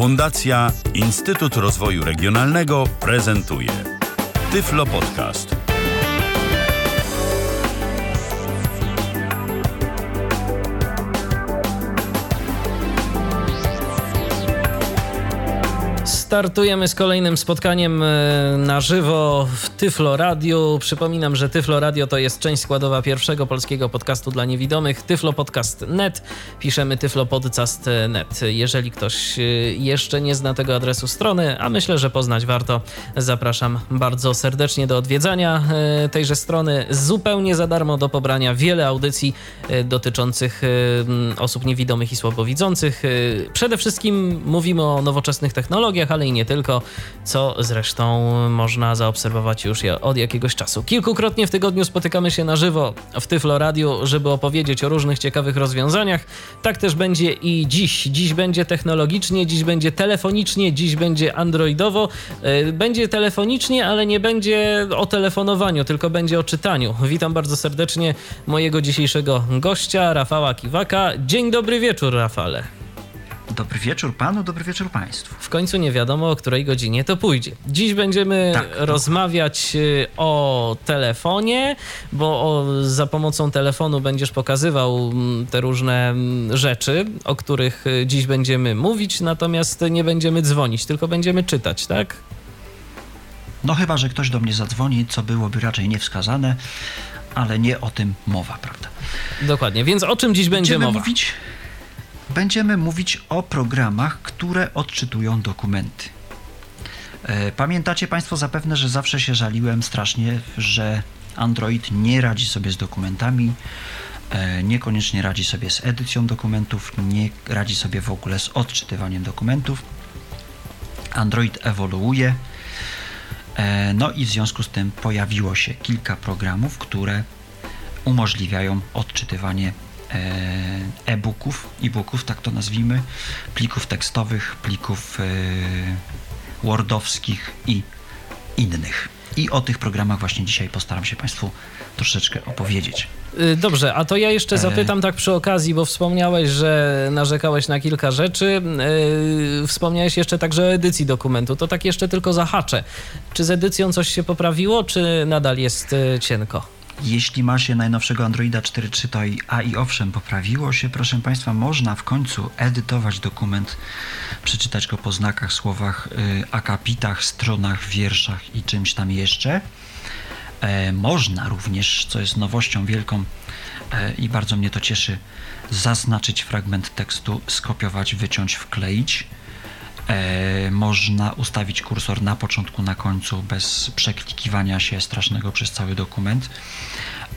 Fundacja Instytut Rozwoju Regionalnego prezentuje Tyflo Podcast. Startujemy z kolejnym spotkaniem e, na żywo w Tyflo Radio. Przypominam, że Tyflo Radio to jest część składowa pierwszego polskiego podcastu dla niewidomych Tyflo Podcast Net. Piszemy Tyflo Podcast Net. Jeżeli ktoś e, jeszcze nie zna tego adresu strony, a myślę, że poznać warto, zapraszam bardzo serdecznie do odwiedzania e, tejże strony. Zupełnie za darmo do pobrania wiele audycji dotyczących osób niewidomych i słabowidzących. Przede wszystkim mówimy o nowoczesnych technologiach, ale i nie tylko, co zresztą można zaobserwować już od jakiegoś czasu. Kilkukrotnie w tygodniu spotykamy się na żywo w Tyflo Radio, żeby opowiedzieć o różnych ciekawych rozwiązaniach. Tak też będzie i dziś. Dziś będzie technologicznie, dziś będzie telefonicznie, dziś będzie androidowo. E, będzie telefonicznie, ale nie będzie o telefonowaniu, tylko będzie o czytaniu. Witam bardzo serdecznie mojego dzisiejszego gościa, Rafała Kiwaka. Dzień dobry wieczór, Rafale. Dobry wieczór panu, dobry wieczór państwu. W końcu nie wiadomo, o której godzinie to pójdzie. Dziś będziemy tak. rozmawiać y, o telefonie, bo o, za pomocą telefonu będziesz pokazywał mm, te różne mm, rzeczy, o których y, dziś będziemy mówić, natomiast nie będziemy dzwonić, tylko będziemy czytać, tak? No chyba, że ktoś do mnie zadzwoni, co byłoby raczej niewskazane, ale nie o tym mowa, prawda? Dokładnie, więc o czym dziś będzie Będziemy mowa? mówić będziemy mówić o programach, które odczytują dokumenty. E, pamiętacie Państwo zapewne, że zawsze się żaliłem strasznie, że Android nie radzi sobie z dokumentami, e, niekoniecznie radzi sobie z edycją dokumentów, nie radzi sobie w ogóle z odczytywaniem dokumentów. Android ewoluuje, e, no i w związku z tym pojawiło się kilka programów, które umożliwiają odczytywanie e-booków, e-booków, tak to nazwijmy, plików tekstowych, plików e, wordowskich i innych. I o tych programach właśnie dzisiaj postaram się Państwu troszeczkę opowiedzieć. Y, dobrze, a to ja jeszcze e. zapytam tak przy okazji, bo wspomniałeś, że narzekałeś na kilka rzeczy. Wspomniałeś jeszcze także o edycji dokumentu. To tak jeszcze tylko zahaczę. Czy z edycją coś się poprawiło, czy nadal jest cienko? Jeśli ma się najnowszego Androida 4.3, to i, a i owszem, poprawiło się, proszę Państwa, można w końcu edytować dokument, przeczytać go po znakach, słowach, y, akapitach, stronach, wierszach i czymś tam jeszcze. E, można również, co jest nowością wielką e, i bardzo mnie to cieszy, zaznaczyć fragment tekstu, skopiować, wyciąć, wkleić można ustawić kursor na początku, na końcu, bez przeklikiwania się strasznego przez cały dokument.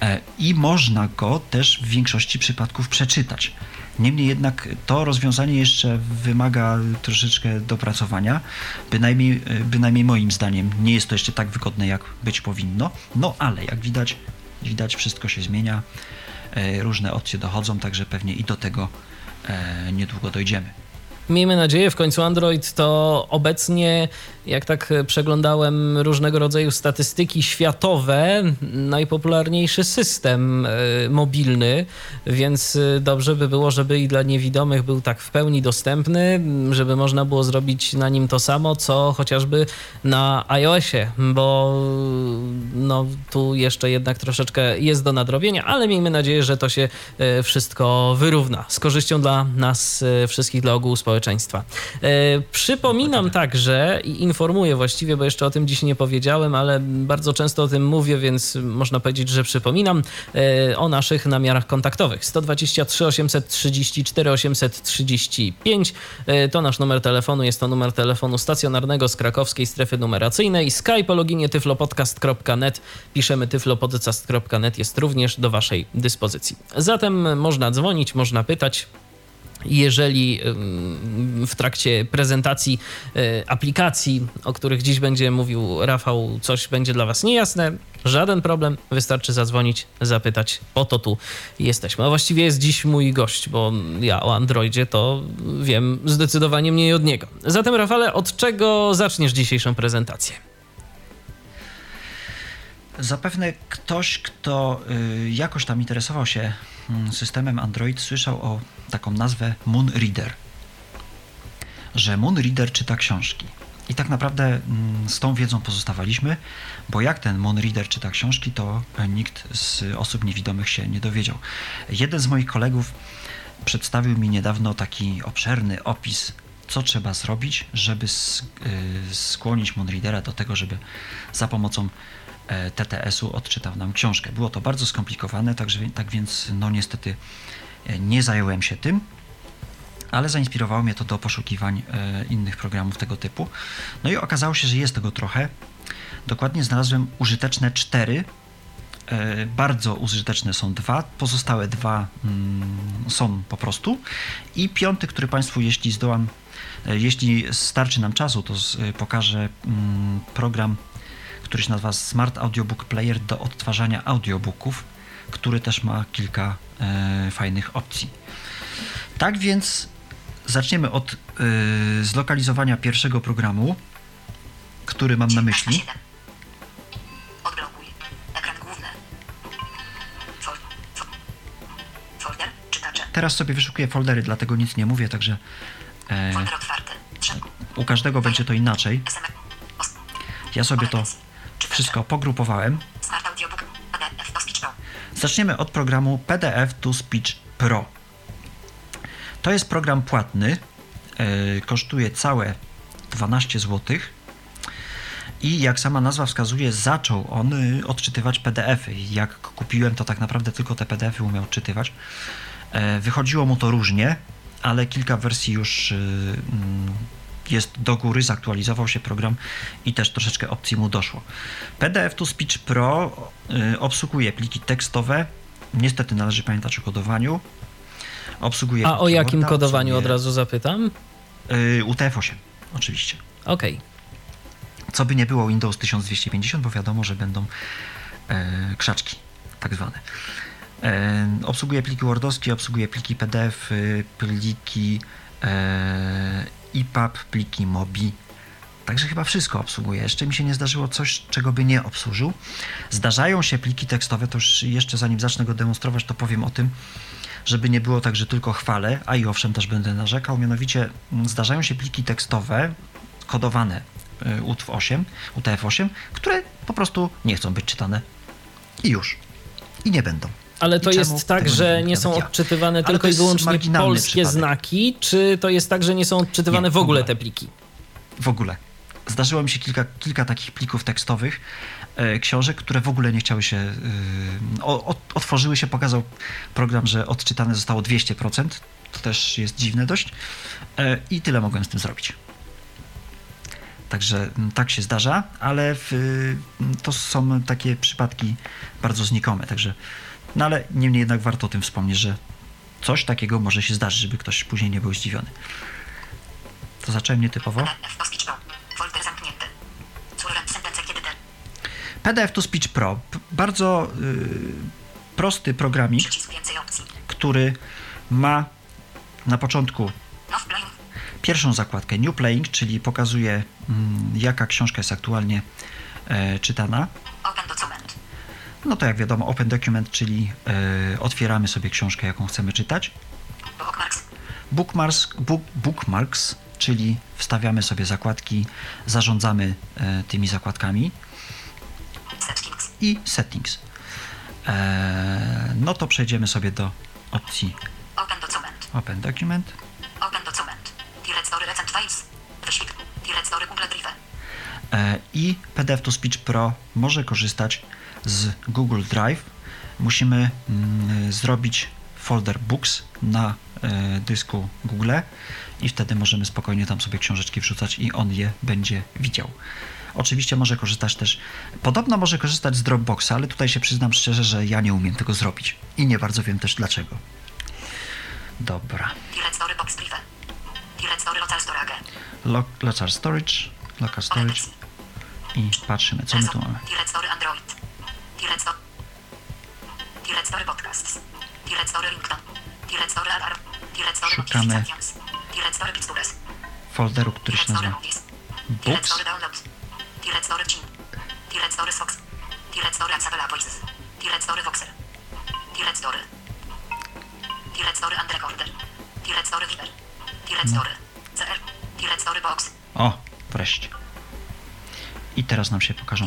E, I można go też w większości przypadków przeczytać. Niemniej jednak to rozwiązanie jeszcze wymaga troszeczkę dopracowania, bynajmniej, e, bynajmniej moim zdaniem nie jest to jeszcze tak wygodne, jak być powinno. No ale jak widać, widać wszystko się zmienia, różne opcje dochodzą, także pewnie i do tego niedługo dojdziemy. Miejmy nadzieję, w końcu Android to obecnie jak tak e, przeglądałem różnego rodzaju statystyki światowe, najpopularniejszy system e, mobilny, więc e, dobrze by było, żeby i dla niewidomych był tak w pełni dostępny, żeby można było zrobić na nim to samo, co chociażby na iOSie, bo no, tu jeszcze jednak troszeczkę jest do nadrobienia, ale miejmy nadzieję, że to się wszystko wyrówna. Z korzyścią dla nas wszystkich, dla ogółu społeczeństwa. Przypominam także i informuję właściwie, bo jeszcze o tym dziś nie powiedziałem, ale bardzo często o tym mówię, więc można powiedzieć, że przypominam e, o naszych namiarach kontaktowych. 123 834 835 to nasz numer telefonu, jest to numer telefonu stacjonarnego z krakowskiej strefy numeracyjnej. Skype o loginie tyflopodcast.net. Piszemy tyflopodcast.net jest również do Waszej dyspozycji. Zatem można dzwonić, można pytać. Jeżeli w trakcie prezentacji e, aplikacji, o których dziś będzie mówił Rafał, coś będzie dla Was niejasne, żaden problem, wystarczy zadzwonić, zapytać. Po to tu jesteśmy. A właściwie jest dziś mój gość, bo ja o Androidzie to wiem zdecydowanie mniej od niego. Zatem, Rafale, od czego zaczniesz dzisiejszą prezentację? Zapewne ktoś, kto y, jakoś tam interesował się mm, systemem Android, słyszał o taką nazwę Moon Reader. że Moonreader czyta książki. I tak naprawdę mm, z tą wiedzą pozostawaliśmy, bo jak ten Moonreader czyta książki, to nikt z osób niewidomych się nie dowiedział. Jeden z moich kolegów przedstawił mi niedawno taki obszerny opis, co trzeba zrobić, żeby y, skłonić Moonreadera do tego, żeby za pomocą TTS-u odczytał nam książkę. Było to bardzo skomplikowane, także, tak więc no niestety e, nie zająłem się tym, ale zainspirowało mnie to do poszukiwań e, innych programów tego typu. No i okazało się, że jest tego trochę. Dokładnie znalazłem użyteczne cztery. E, bardzo użyteczne są dwa, pozostałe dwa mm, są po prostu. I piąty, który Państwu, jeśli zdołam, e, jeśli starczy nam czasu, to pokażę mm, program, który się nazywa Smart Audiobook Player do odtwarzania audiobooków, który też ma kilka fajnych opcji. Tak więc Zaczniemy od yy, zlokalizowania pierwszego programu, który mam na myśli. Teraz sobie wyszukuję foldery, dlatego nic nie mówię, także e, u każdego będzie to inaczej. Ja sobie to wszystko pogrupowałem. Zaczniemy od programu PDF to Speech Pro. To jest program płatny, e, kosztuje całe 12 zł. I jak sama nazwa wskazuje, zaczął on y, odczytywać PDFy. Jak kupiłem, to tak naprawdę tylko te PDFy umiał odczytywać. E, wychodziło mu to różnie, ale kilka wersji już y, mm, jest do góry, zaktualizował się program i też troszeczkę opcji mu doszło. PDF to Speech Pro y, obsługuje pliki tekstowe. Niestety należy pamiętać o kodowaniu. Obsługuje A o jakim Worda, kodowaniu od razu zapytam? Yy, UTF-8, oczywiście. Okej. Okay. Co by nie było Windows 1250, bo wiadomo, że będą e, krzaczki, tak zwane. E, obsługuje pliki Wordowskie, obsługuje pliki PDF, y, pliki e, EPUB, pliki MOBI. Także chyba wszystko obsługuje. Jeszcze mi się nie zdarzyło coś, czego by nie obsłużył. Zdarzają się pliki tekstowe, to już jeszcze zanim zacznę go demonstrować, to powiem o tym, żeby nie było tak, że tylko chwalę, a i owszem też będę narzekał, mianowicie mm, zdarzają się pliki tekstowe kodowane y, UTF-8, UTF-8, które po prostu nie chcą być czytane i już. I nie będą. Ale to jest tak, że nie, są odczytywane ja. tylko i wyłącznie polskie przypadek. znaki, czy to jest tak, że nie są odczytywane nie, w, ogóle. w ogóle te pliki? W ogóle. Zdarzyło mi się kilka, kilka takich plików tekstowych, E, książek, które w ogóle nie chciały się, e, o, otworzyły się, pokazał program, że odczytane zostało 200%, to też jest dziwne dość e, i tyle mogłem z tym zrobić. Także tak się zdarza, ale w, to są takie przypadki bardzo znikome, także no ale niemniej jednak warto o tym wspomnieć, że coś takiego może się zdarzyć, żeby ktoś później nie był zdziwiony. To zacząłem nietypowo. PDF to Speech Pro. Bardzo y, prosty programik, który ma na początku pierwszą zakładkę New Playing, czyli pokazuje mm, jaka książka jest aktualnie e, czytana. No to jak wiadomo, Open Document, czyli e, otwieramy sobie książkę, jaką chcemy czytać. Bookmarks, book, bookmarks czyli wstawiamy sobie zakładki, zarządzamy e, tymi zakładkami i Settings. No to przejdziemy sobie do opcji Open Document. Open Document. I PDF to Speech Pro może korzystać z Google Drive. Musimy mm, zrobić folder Books na e, dysku Google i wtedy możemy spokojnie tam sobie książeczki wrzucać i on je będzie widział. Oczywiście może korzystać też, podobno może korzystać z Dropboxa, ale tutaj się przyznam szczerze, że ja nie umiem tego zrobić i nie bardzo wiem też dlaczego. Dobra. Local storage, local storage i patrzymy, co my tu mamy. Android. podcasts. Szukamy folderu, który się nazywa Books. Box. O, wreszcie. I teraz nam się pokażą.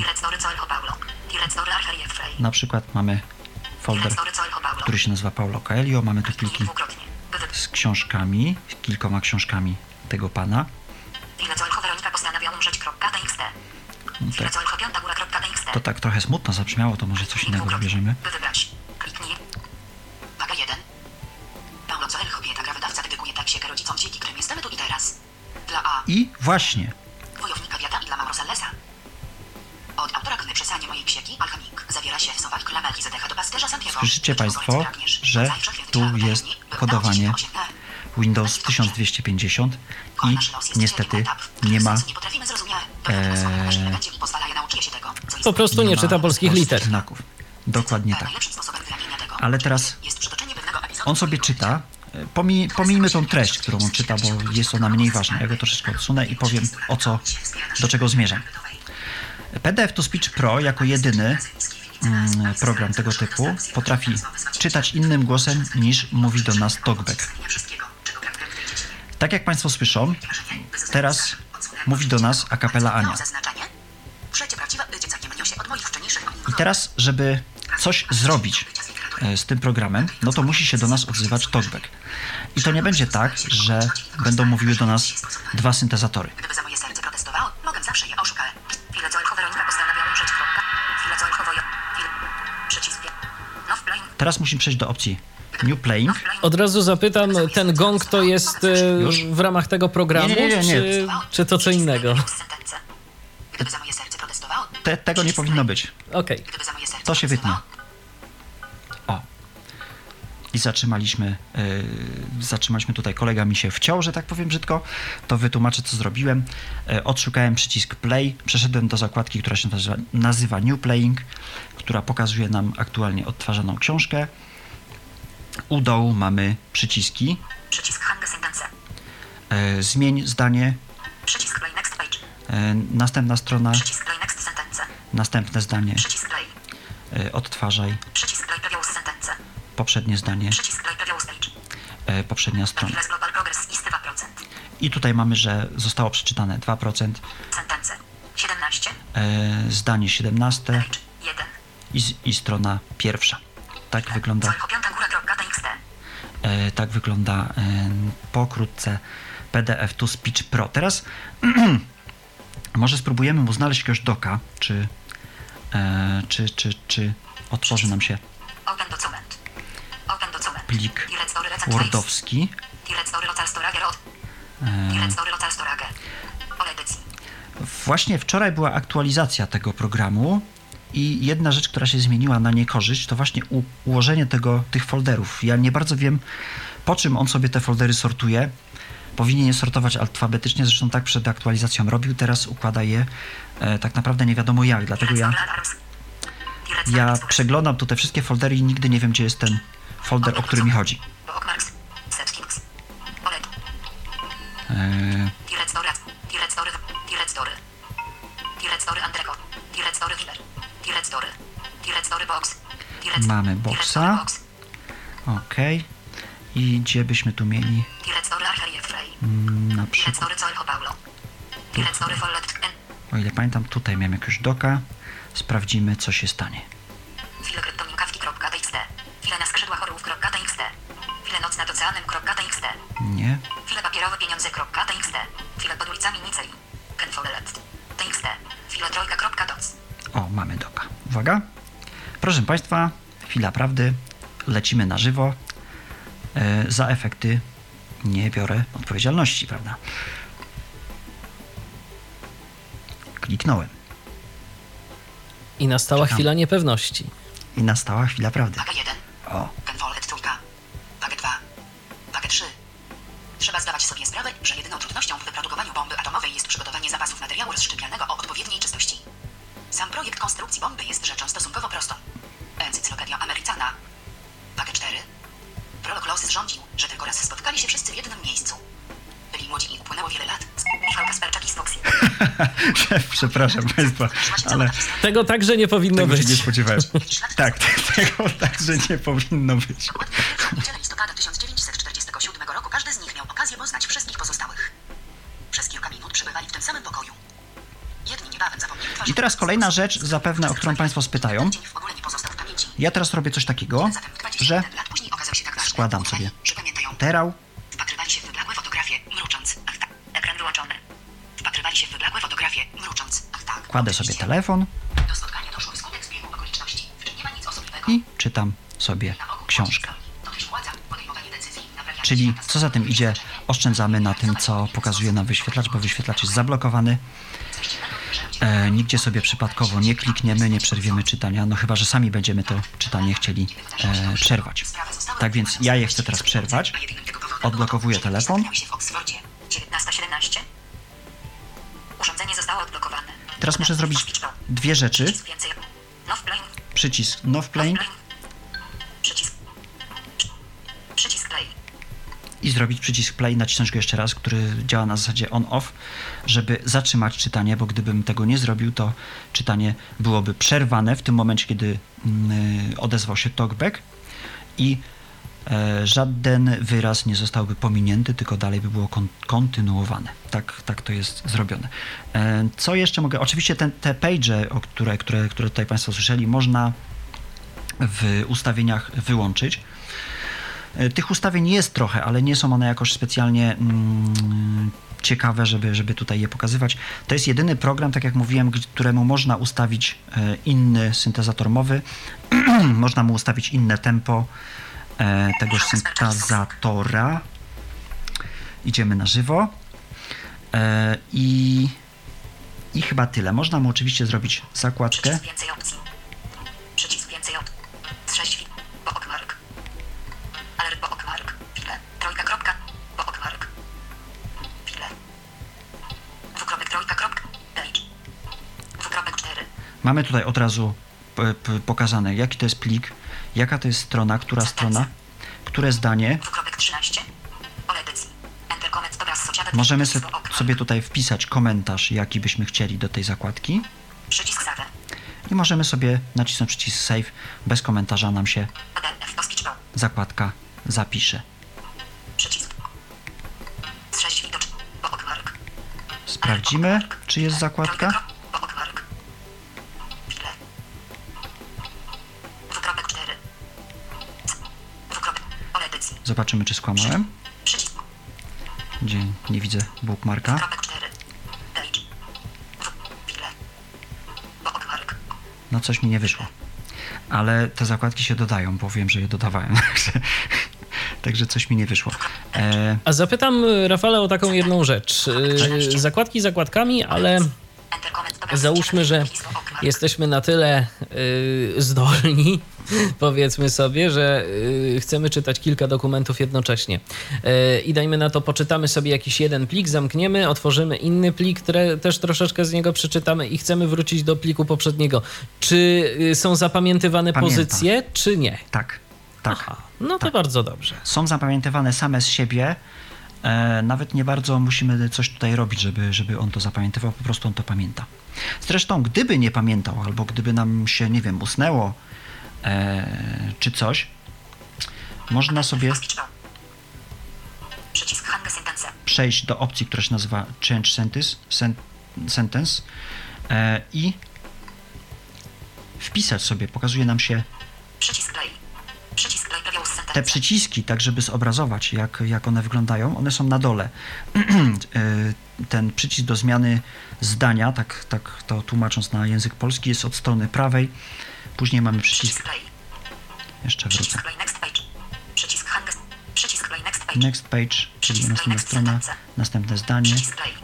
Na przykład mamy folder, który się nazywa Paulo Coelho. Mamy tu pliki z książkami, kilkoma książkami tego pana. Ile Tak. To tak trochę smutno zabrzmiało, to może coś innego wybierzemy. By wybrać. Kliknij. Waga 1. Paulo Coelho, kobieta, gra wydawca, dedykuje taksiekę rodzicom dzieci, którym jesteśmy tu i właśnie, Wojownika wiata i dla Maurosellesa. Od autora Przesanie mojej psieki, alchemik, zawiera się w słowach Klamelki Zedecha do pasterza Santiago. Słyszycie państwo, że tu jest kodowanie. Windows 1250 Koń i niestety nie ma co jest Po prostu nie nie czyta polskich liter. znaków. Dokładnie A tak. Ale teraz on sobie czyta. e, Pomij, pomijmy tą treść, którą on czyta, bo jest ona mniej ważna. Ja go troszeczkę odsunę i powiem o co, do czego zmierzam. PDF to Speech Pro jako jedyny mm, program tego typu potrafi czytać innym głosem niż mówi do nas TalkBack. Tak jak Państwo słyszą, teraz mówi do nas a cappella Ania. I teraz, żeby coś zrobić e, z tym programem, no to musi się do nas odzywać TalkBack. I to nie będzie tak, że będą mówiły do nas dwa syntezatory. Teraz musimy przejść do opcji New Playing. Od razu zapytam, ten gong to jest e, Już? w ramach tego programu, Nie, nie, nie, nie. Czy, czy to co innego? Sentence. Gdyby za moje serce protestowało. Te, tego nie powinno być. Okej. Serce To się wytnie. I zatrzymaliśmy, yy, zatrzymaliśmy tutaj. Kolega mi się wciął, że tak powiem brzydko. To wytłumaczę, co zrobiłem. Yy, odszukałem przycisk play, przeszedłem do zakładki, która się nazywa, nazywa New Playing, która pokazuje nam aktualnie odtwarzaną książkę. U dołu mamy przyciski. Przycisk hang sentence. Yy, zmień zdanie. Przycisk play next page. Yy, następna strona. Przycisk play next sentence. Następne zdanie. Przycisk play. Odtwarzaj. Przycisk play previous sentence. Poprzednie zdanie. Yy, poprzednia strona. I 2%. I tutaj mamy, że zostało przeczytane 2%. Sentence. 17. E, zdanie 17 Page 1. i, i strona pierwsza. Tak wygląda, e, tak wygląda e, pokrótce PDF to Speech Pro. Teraz może spróbujemy mu znaleźć jakiegoś doka, czy, e, czy, czy, czy otworzy nam się Open document. Plik wordowski. E. Właśnie wczoraj była aktualizacja tego programu i jedna rzecz, która się zmieniła na niekorzyść, to właśnie ułożenie tego, tych folderów. Ja nie bardzo wiem, po czym on sobie te foldery sortuje. Powinien je sortować alfabetycznie, zresztą tak przed aktualizacją robił, teraz układa je e, tak naprawdę nie wiadomo jak, dlatego ja, ja przeglądam tu te wszystkie foldery i nigdy nie wiem, gdzie jest ten folder, o który mi chodzi. Mamy boxa. ok. I gdzie byśmy tu mieli mm, na przykład, o ile pamiętam, tutaj miałem jakiegoś doka. Sprawdzimy, co się stanie. Nie. File papierowe pieniądze.txt. File pod ulicami Nicei. File. O, mamy doka. Uwaga. Proszę Państwa, chwila prawdy. Lecimy na żywo. E, za efekty nie biorę odpowiedzialności, prawda? Kliknąłem I nastała Czekam. chwila niepewności. i nastała chwila prawdy. Waga 1. O, Przepraszam Państwa, ale... Tego także nie powinno tego być. nie spodziewałem. Tak, tego także nie powinno być. listopada 1947 roku każdy z nich miał okazję poznać wszystkich pozostałych. Przez kilka minut przebywali w tym samym pokoju. Jedni niebawem I teraz kolejna rzecz, zapewne o którą Państwo spytają. Ja teraz robię coś takiego, że tak składam sobie terał ma nic osobliwego. i czytam sobie książkę. Czyli co za tym idzie, oszczędzamy na tym, co pokazuje nam wyświetlacz, bo wyświetlacz jest zablokowany. E, nigdzie sobie przypadkowo nie klikniemy, nie przerwiemy czytania, no chyba, że sami będziemy to czytanie chcieli e, przerwać. Tak więc ja je chcę teraz przerwać. Odblokowuję telefon. Teraz muszę zrobić dwie rzeczy. Przycisk. Now play. i zrobić przycisk play, nacisnąć go jeszcze raz, który działa na zasadzie on-off, żeby zatrzymać czytanie, bo gdybym tego nie zrobił, to czytanie byłoby przerwane w tym momencie, kiedy mm, odezwał się talkback i żaden wyraz nie zostałby pominięty, tylko dalej by było kon- kontynuowane. Tak, tak to jest zrobione. E, co jeszcze mogę? Oczywiście ten, te page, o które, które, które tutaj Państwo słyszeli, można w ustawieniach wyłączyć. E, Tych ustawień jest trochę, ale nie są one jakoś specjalnie mm, ciekawe, żeby, żeby tutaj je pokazywać. To jest jedyny program, tak jak mówiłem, któremu można ustawić e, inny syntezator mowy, można mu ustawić inne tempo e, tegoż syntezatora. Idziemy na żywo. E, I, I chyba tyle. Można mu oczywiście zrobić zakładkę. Mamy tutaj od razu pokazane, jaki to jest plik, jaka to jest strona, która strona, które zdanie. Dwukropek 13. Pole edycji. Enter comment obraz sąsiada. Możemy sobie tutaj wpisać komentarz, jaki byśmy chcieli do tej zakładki i możemy sobie nacisnąć przycisk save. Bez komentarza nam się zakładka zapisze. Sprawdzimy, czy jest zakładka. Zobaczymy, czy skłamałem. Gdzie nie widzę bookmarka. Dwukropek 4. Page. Dwu- Chwilę. Bookmark. No coś mi nie wyszło. Ale te zakładki się dodają, bo wiem, że je dodawałem. Także, coś mi nie wyszło. E, A zapytam y, Rafale o taką jedną rzecz. Y, Zakładki zakładkami, ale załóżmy, że jesteśmy na tyle y, zdolni, powiedzmy sobie, że y, chcemy czytać kilka dokumentów jednocześnie. Y, I dajmy na to, poczytamy sobie jakiś jeden plik, zamkniemy, otworzymy inny plik, tre, też troszeczkę z niego przeczytamy i chcemy wrócić do pliku poprzedniego. Czy y, są zapamiętywane Pamiętam. pozycje, czy nie? tak, tak. Aha, no to bardzo dobrze. są zapamiętywane same z siebie. E, nawet nie bardzo musimy coś tutaj robić, żeby, żeby on to zapamiętywał, po prostu on to pamięta. Zresztą, gdyby nie pamiętał, albo gdyby nam się, nie wiem, usnęło e, czy coś, można sobie przejść do opcji, która się nazywa Change Sentence, sen, sentence e, i wpisać sobie, pokazuje nam się Przycisk play. Te przyciski, tak żeby zobrazować, jak, jak one wyglądają, one są na dole. E, Ten przycisk do zmiany zdania, tak, tak to tłumacząc na język polski, jest od strony prawej. Później mamy przycisk, jeszcze wrócę, next page. Czyli następna strona, następne zdanie.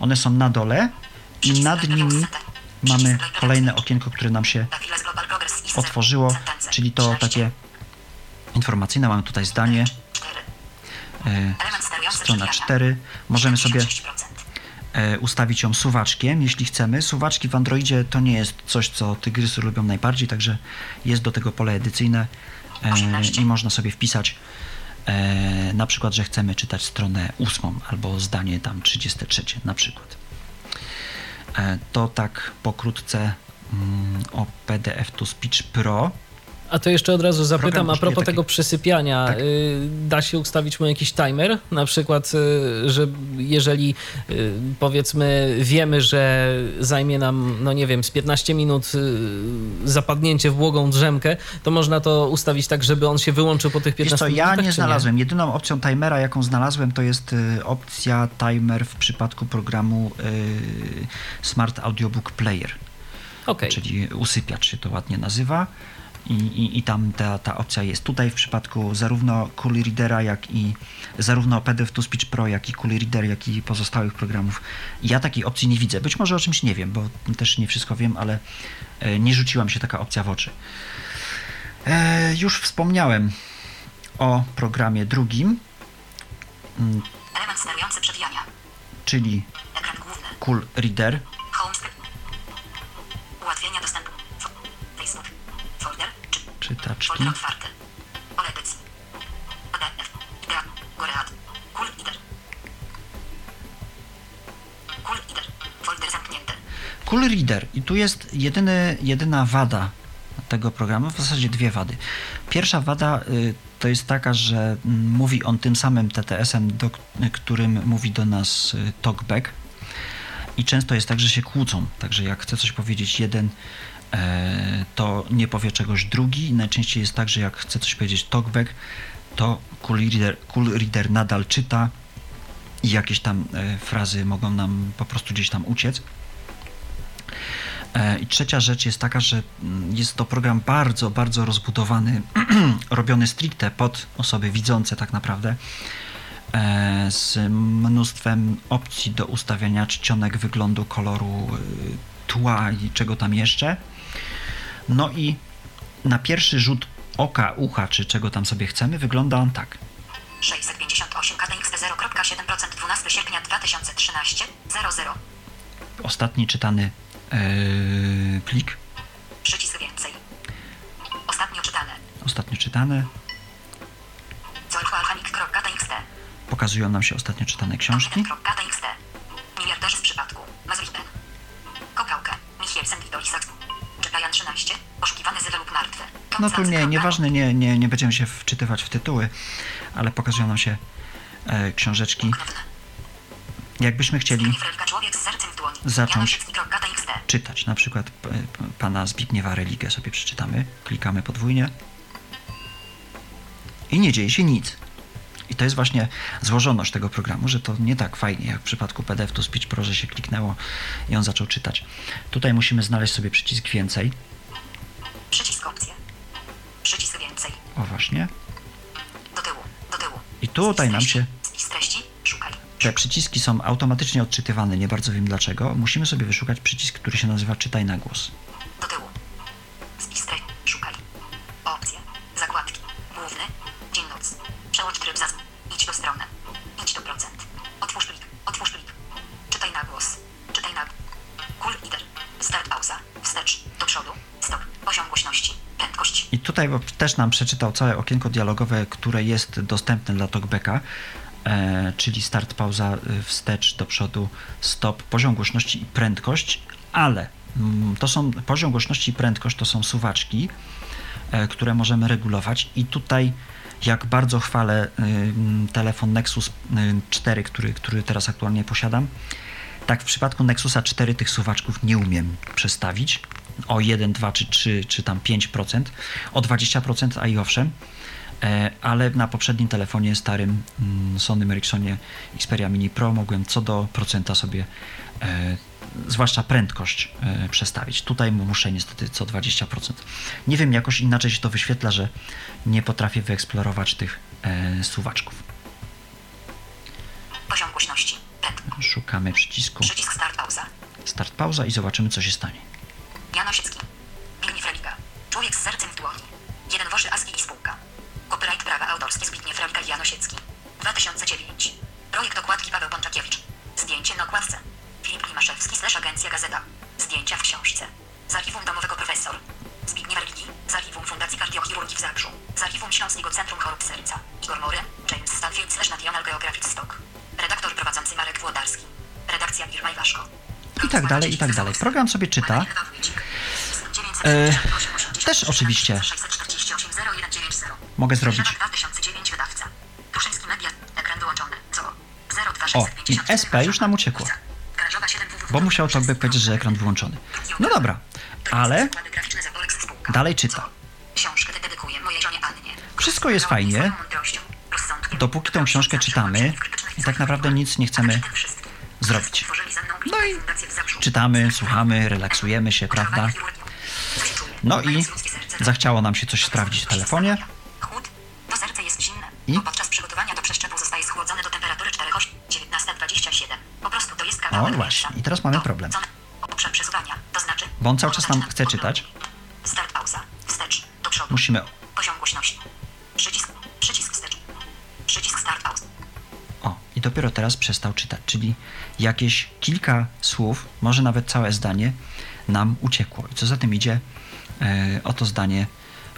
One są na dole i nad nimi mamy kolejne okienko, które nam się otworzyło, czyli to 13. takie informacyjne. Mamy tutaj zdanie, e, strona drzwiami. 4. Możemy sobie 96%. e, ustawić ją suwaczkiem, jeśli chcemy. Suwaczki w Androidzie to nie jest coś, co tygrysy lubią najbardziej, także jest do tego pole edycyjne e, 18. i można sobie wpisać na przykład, że chcemy czytać stronę 8 albo zdanie tam 33 na przykład. To tak pokrótce mm, o PDF to Speech Pro. A to jeszcze od razu zapytam, a propos tego przysypiania. Tak. y, Da się ustawić mu jakiś timer? Na przykład, y, że jeżeli y, powiedzmy wiemy, że zajmie nam, no nie wiem, z 15 minut zapadnięcie w błogą drzemkę, to można to ustawić tak, żeby on się wyłączył po tych 15 Wiesz co, ja minutach, nie znalazłem. Jedyną opcją timera, jaką znalazłem, to jest opcja timer w przypadku programu Smart Audiobook Player, Okej. czyli usypiacz się to ładnie nazywa. I, i, I tam ta, ta opcja jest. Tutaj w przypadku zarówno Cool Readera, jak i zarówno PDF to Speech Pro, jak i Cool Reader, jak i pozostałych programów. Ja takiej opcji nie widzę. Być może o czymś nie wiem, bo też nie wszystko wiem, ale e, nie rzuciła mi się taka opcja w oczy. E, już wspomniałem o programie drugim, mm, Element sterujący przewijania. czyli Ekran. Cool Reader. Ułatwienia dostępu. Czytaczki. Cool Reader. I tu jest jedyny, jedyna wada tego programu, w zasadzie dwie wady. Pierwsza wada y, to jest taka, że mm, mówi on tym samym TTS-em, do, którym mówi do nas y, TalkBack. I często jest tak, że się kłócą. Także jak chce coś powiedzieć jeden, to nie powie czegoś drugi. Najczęściej jest tak, że jak chce coś powiedzieć TalkBack, to Cool Reader, cool Reader nadal czyta i jakieś tam e, frazy mogą nam po prostu gdzieś tam uciec. E, I trzecia rzecz jest taka, że mm, jest to program bardzo, bardzo rozbudowany, robiony stricte pod osoby widzące tak naprawdę, e, z mnóstwem opcji do ustawiania czcionek, wyglądu, koloru, tła i czego tam jeszcze. No i na pierwszy rzut oka, ucha, czy czego tam sobie chcemy, wygląda on tak. 658 KTXT 0.7% 12 sierpnia 2013 00 Ostatni czytany e, plik, Przycisk więcej. Ostatnio czytane. ostatnio czytane, pokazują nam się ostatnio czytane książki. No tu nie, nieważne, nie, nie, nie będziemy się wczytywać w tytuły, ale pokazują nam się e, książeczki. Jakbyśmy chcieli. Zacząć. Czytać, na przykład p- pana Zbigniewa Religę sobie przeczytamy, klikamy podwójnie i nie dzieje się nic. I to jest właśnie złożoność tego programu, że to nie tak fajnie jak w przypadku PDF to Speech Pro, że się kliknęło i on zaczął czytać. Tutaj musimy znaleźć sobie przycisk więcej. Przycisk opcje. O właśnie. Do tyłu. Do tyłu. I tutaj nam się Spis treści. Szukaj. te przyciski są automatycznie odczytywane, nie bardzo wiem dlaczego. Musimy sobie wyszukać przycisk, który się nazywa czytaj na głos. Tutaj też nam przeczytał całe okienko dialogowe, które jest dostępne dla TalkBacka, e, czyli start, pauza, y, wstecz, do przodu, stop, poziom głośności i prędkość, ale mm, to są poziom głośności i prędkość to są suwaczki, e, które możemy regulować i tutaj jak bardzo chwalę y, mm, telefon Nexus y, 4, który, który teraz aktualnie posiadam, tak w przypadku Nexusa 4 tych suwaczków nie umiem przestawić o 1, 2 czy 3 czy tam 5%, o 20%, a i owszem, E, ale na poprzednim telefonie starym mm, Sony Ericssonie Xperia Mini Pro mogłem co do procenta sobie e, zwłaszcza prędkość e, przestawić. Tutaj muszę niestety co 20%. Nie wiem, jakoś inaczej się to wyświetla, że nie potrafię wyeksplorować tych suwaczków. Poziom głośności. Szukamy przycisku Przycisk start pauza. start pauza i zobaczymy co się stanie. Jan Osiecki. Zbigniew Religa. Człowiek z sercem w dłoni. Jeden Woszy Aski i spółka. Copyright prawa autorskie Zbigniew Religa i Jan Osiecki. 2009. Projekt okładki Paweł Pączakiewicz. Zdjęcie na okładce. Filip Klimaszewski slash agencja Gazeta. Zdjęcia w książce. Z archiwum domowego profesor. Zbigniew Religi. Z archiwum Fundacji Kardiochirurgii w Zabrzu. Z archiwum Śląskiego Centrum Chorób Serca. Igor Mory. James Stanfield slash National Geographic Stock. Redaktor prowadzący Marek Włodarski. Redakcja Birma i Waszko. I tak dalej, i tak dalej. Program sobie czyta. E, też oczywiście mogę zrobić. Żabak 2009 wydawca. Tuszyński Media. Ekran wyłączony. Co? O, i SP już nam uciekło. Garażowa 7 www. Bo musiał to by powiedzieć, że ekran wyłączony. No dobra, ale dalej czyta. Wszystko jest fajnie, dopóki tą książkę czytamy i tak naprawdę nic nie chcemy zrobić. No i czytamy, słuchamy, relaksujemy się, prawda? No i zachciało nam się coś sprawdzić w telefonie. Chłód, to serce jest zimne. I? Bo podczas przygotowania do przeszczepu zostaje schłodzone do temperatury 4,19,27. Po prostu to jest kawałek O, właśnie. I teraz mamy problem. Obszar przesuwania, to znaczy... Bo on cały czas nam chce czytać. Start pauza, wstecz, do przodu. Musimy Poziom głośności. Przycisk, przycisk wstecz. Przycisk start pauza. O, i dopiero teraz przestał czytać, czyli jakieś kilka słów, może nawet całe zdanie nam uciekło. I co za tym idzie, o to zdanie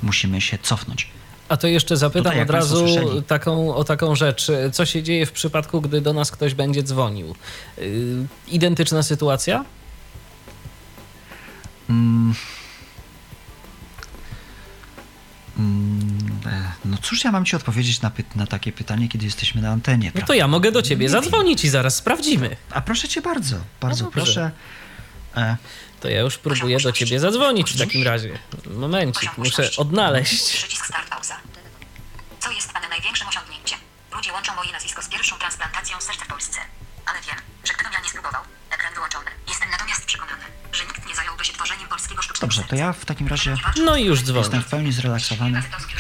musimy się cofnąć. A to jeszcze zapytam Tutaj, od razu taką, o taką rzecz. Co się dzieje w przypadku, gdy do nas ktoś będzie dzwonił? Yy, identyczna sytuacja? Mm. Mm, e, No cóż ja mam ci odpowiedzieć na, py- na takie pytanie, kiedy jesteśmy na antenie? No prawda? to ja mogę do ciebie zadzwonić i zaraz sprawdzimy. A proszę cię bardzo, bardzo No dobrze. proszę. To ja już próbuję do ciebie zadzwonić w takim razie. Momencik, muszę odnaleźć. Przycisk start pauza. Co jest Pana największym osiągnięciem? Ludzie łączą moje nazwisko z pierwszą transplantacją serca w Polsce. Ale wiem, że gdybym ja nie spróbował, ekran wyłączony. Jestem natomiast przekonany, że nikt nie zająłby się tworzeniem polskiego sztucznego dobrze, to ja w takim razie No i już dzwonię. jestem w pełni zrelaksowany. Wiele osób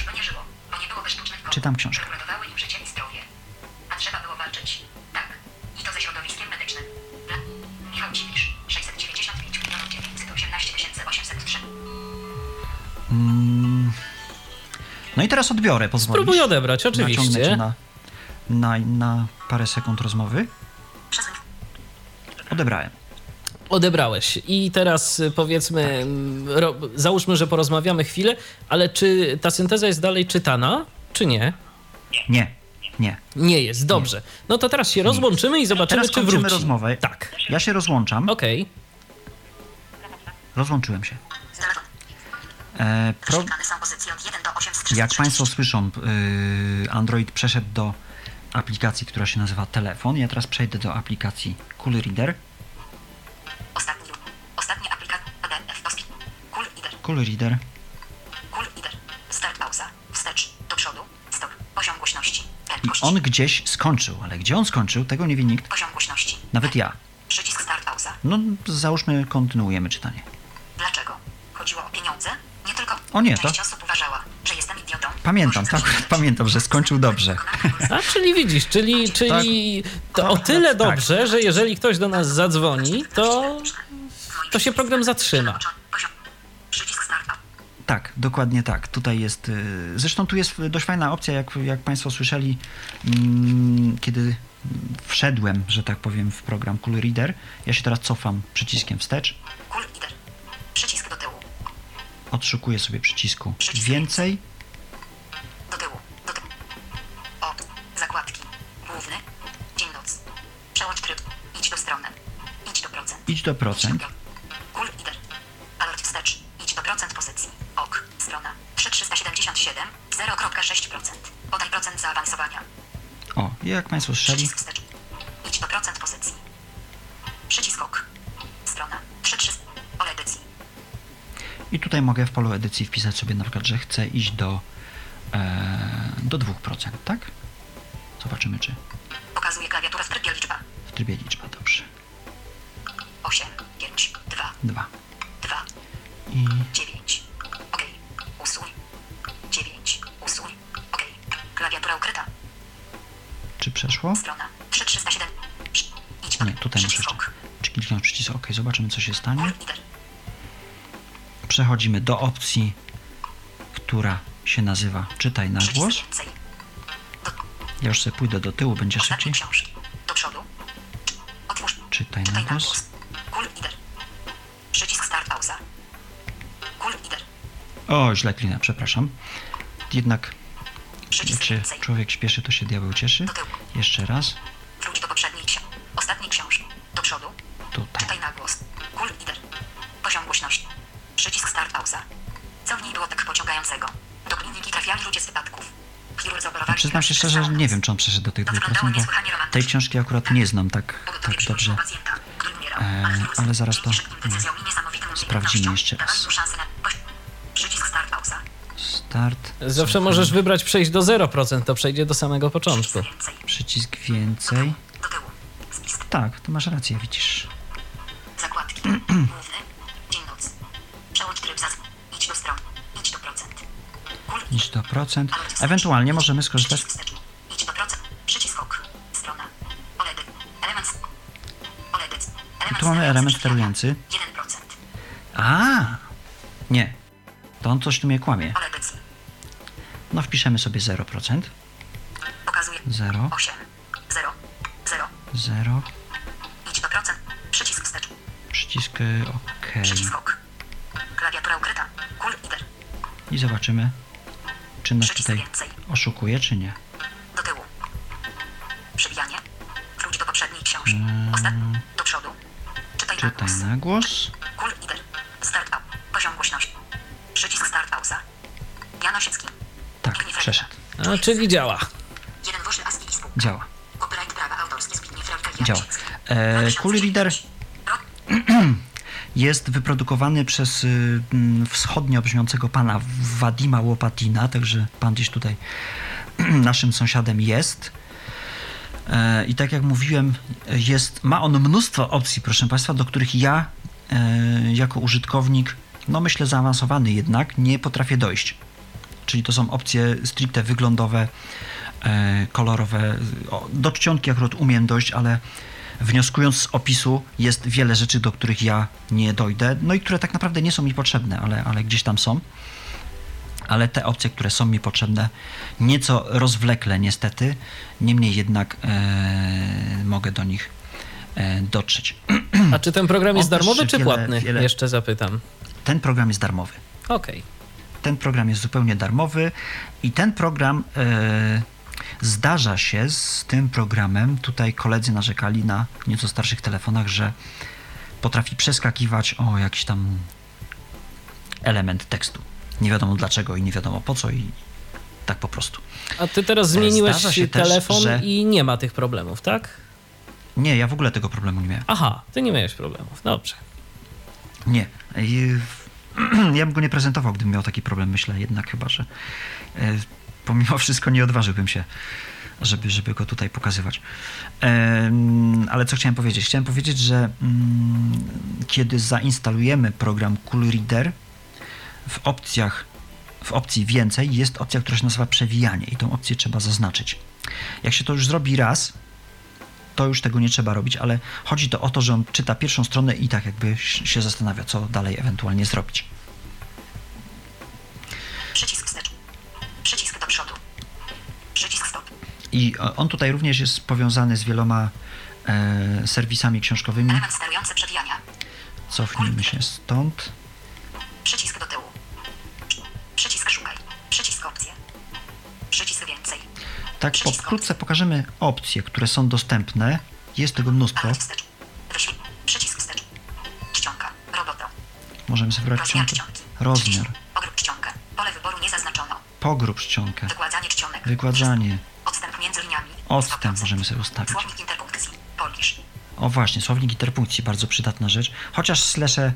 No i teraz odbiorę, pozwolisz? Spróbuj odebrać, Naciągnę cię oczywiście. na, na, na parę sekund rozmowy. Odebrałem. Odebrałeś. I teraz y, powiedzmy, mm, ro, załóżmy, że porozmawiamy chwilę, ale czy ta synteza jest dalej czytana, czy nie? Nie, nie. Nie jest, dobrze. No to teraz się rozłączymy i zobaczymy, Teraz czy wróci. rozmowę. Tak. Ja się rozłączam. Okej. Rozłączyłem się. Z 330. jak Państwo słyszą, y, Android przeszedł do aplikacji, która się nazywa Telefon. Ja teraz przejdę do aplikacji Cool Reader. Ostatni. Ostatnia aplikacja. Cool Reader. Cool Reader. Cool Reader. Start pauza. Wstecz. Do przodu. Stop. Poziom głośności. I on gdzieś skończył, ale gdzie on skończył, tego nie wie nikt, Poziom głośności. nawet ja. Przycisk start pauza. No, załóżmy, kontynuujemy czytanie. Dlaczego? Chodziło o pieniądze? Nie tylko. O nie, to- uważała. Pamiętam, tak, pamiętam, że skończył dobrze. A czyli widzisz, czyli, czyli to o tyle tak. dobrze, że jeżeli ktoś do nas zadzwoni, to, to się program zatrzyma. Tak, dokładnie tak. Tutaj jest. y, Zresztą tu jest dość fajna opcja, jak, jak Państwo słyszeli, mm, kiedy wszedłem, że tak powiem, w program Cool Reader. Ja się teraz cofam przyciskiem wstecz, Cool Reader. Przycisk do tyłu. Odszukuję sobie przycisku Przycisk więcej. Do tyłu. Do tyłu. O. Zakładki. Główny. Dzień noc. Przełącz tryb. Idź do strony. Idź do procent. Idź do procent. Cool Reader. Alert wstecz. Idź do procent pozycji. Ok. Strona. 3377. 0,6%. Podaj procent zaawansowania. O, jak Państwo słyszeli, Przycisk wstecz. Idź do procent pozycji. Przycisk ok. Strona. 3300. I tutaj mogę w polu edycji wpisać sobie na przykład, że chcę iść do, e, do 2%, tak? Zobaczymy, czy Pokazuje klawiaturę w trybie liczba. w trybie liczba dobrze. 8, 5, 2, 2. 2, I 9. OK. Usuń. 9. Usuń. OK. Klawiatura ukryta. czy przeszło? Strona. 3307. Przy- Idź do Nie, tutaj muszę jeszcze. Czy kliknąć przycisk OK? Zobaczymy, co się stanie. Reader. Przechodzimy do opcji, która się nazywa Czytaj na głos. Ja już sobie pójdę do tyłu, będzie szybciej. Czytaj na głos. Przycisk start pauza. O, źle klinę, przepraszam. Jednak jak się człowiek śpieszy, to się diabeł cieszy. Jeszcze raz. Wróć do poprzedniej książki. Ostatniej książki. Do przodu. Tutaj. Pauza. Co w niej było tak pociągającego? Do kliniki trafiali ludzie z wypadków. Przyznam się szczerze, że nie wiem, czy on przeszedł do tych 2%, bo tej książki akurat nie znam tak, tak dobrze. E, ale zaraz to mm, sprawdzimy jeszcze raz. Przycisk start. Zawsze możesz wybrać przejść do 0%, to przejdzie do samego początku. Przycisk więcej. Przycisk więcej. Do tyłu. Spis. Tak, to masz rację, widzisz. Zakładki. Idź do procent. Ewentualnie możemy skorzystać. I tu mamy element sterujący. 1%. A, nie. To on coś tu mnie kłamie. No wpiszemy sobie 0%. Pokazuje. 0, 8. 0. 0. 0. Idź do procent. Przycisk wstecz. Przycisk y, OK. Przycisk ok. Klawiatura ukryta. Lider. I zobaczymy, czy nas tutaj więcej. oszukuje, czy nie. Do tyłu. Przewijanie. Wróć do poprzedniej książki. Ostatni. Do przodu. Czytaj na Czytaj głos. na głos. Kul lider. Start up. Poziom głośności. Przycisk start pauza. Jan Osiecki. Tak, przeszedł. A, czyli działa. Jeden woszy ASCII. Działa. Copyright prawa autorskie Zbigniew Działa. E, 2009. Cool Reader jest wyprodukowany przez y, mm, wschodnio brzmiącego pana Wadima Łopatina, także pan gdzieś tutaj naszym sąsiadem jest. E, I tak jak mówiłem, jest, ma on mnóstwo opcji, proszę Państwa, do których ja e, jako użytkownik, no myślę zaawansowany jednak, nie potrafię dojść. Czyli to są opcje stricte wyglądowe, e, kolorowe. Do czcionki akurat umiem dojść, ale wnioskując z opisu jest wiele rzeczy, do których ja nie dojdę, no i które tak naprawdę nie są mi potrzebne, ale, ale gdzieś tam są. Ale te opcje, które są mi potrzebne, nieco rozwlekle niestety, niemniej jednak e, mogę do nich e, dotrzeć. A czy ten program jest darmowy czy wiele- płatny? wiele- Jeszcze zapytam. Ten program jest darmowy. Okej. ten program jest zupełnie darmowy i ten program e, zdarza się z tym programem. Tutaj koledzy narzekali na nieco starszych telefonach, że potrafi przeskakiwać o jakiś tam element tekstu. Nie wiadomo dlaczego i nie wiadomo po co i tak po prostu. A ty teraz zmieniłeś Zdarza się też, telefon że- i nie ma tych problemów, tak? Nie, ja w ogóle tego problemu nie miałem. Aha, ty nie miałeś problemów. Dobrze. Nie. Ja bym go nie prezentował, gdybym miał taki problem, myślę jednak chyba, że e, pomimo wszystko nie odważyłbym się, żeby, żeby go tutaj pokazywać. Ale co chciałem powiedzieć? Chciałem powiedzieć, że mm, kiedy zainstalujemy program Cool Reader, w opcjach, w opcji więcej jest opcja, która się nazywa przewijanie i tą opcję trzeba zaznaczyć. Jak się to już zrobi raz, to już tego nie trzeba robić, ale chodzi to o to, że on czyta pierwszą stronę i tak jakby się zastanawia, co dalej ewentualnie zrobić. Przycisk I on tutaj również jest powiązany z wieloma e, serwisami książkowymi. Element sterujący przewijania. Cofnijmy się stąd. Przycisk do tyłu. Przycisk szukaj. Przycisk opcje. Przycisk więcej. Tak pokrótce pokażemy opcje, które są dostępne. Jest tego mnóstwo. Przycisk wstecz. Czcionka. Roboto. Możemy sobie wybrać Rozmiar czcionki. Rozmiar. Ogród czcionkę. Pole wyboru nie zaznaczono. Pogrób czcionkę. Wygładzanie czcionek. Wygładzanie. 100%. możemy sobie ustawić. Słownik interpunkcji. Polisz. O właśnie, słownik interpunkcji, bardzo przydatna rzecz. Chociaż slesze,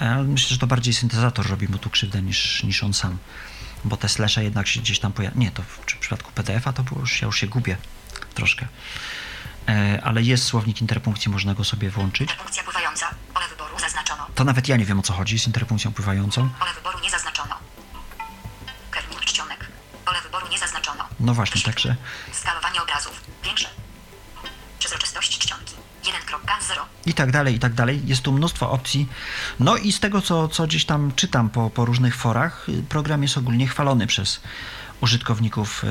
e, myślę, że to bardziej syntezator robi mu tu krzywdę niż, niż on sam. Bo te slesze jednak się gdzieś tam pojawiają. Nie, to w, w przypadku PDF-a to było już, ja już się gubię troszkę. E, ale jest słownik interpunkcji, można go sobie włączyć. Interpunkcja pływająca. Pole wyboru zaznaczono. To nawet ja nie wiem o co chodzi z interpunkcją pływającą. Pole wyboru nie zaznaczono. Czcionek. Pole wyboru nie zaznaczono. No właśnie, także i tak dalej, i tak dalej. Jest tu mnóstwo opcji. No i z tego, co, co gdzieś tam czytam po, po różnych forach, program jest ogólnie chwalony przez użytkowników y,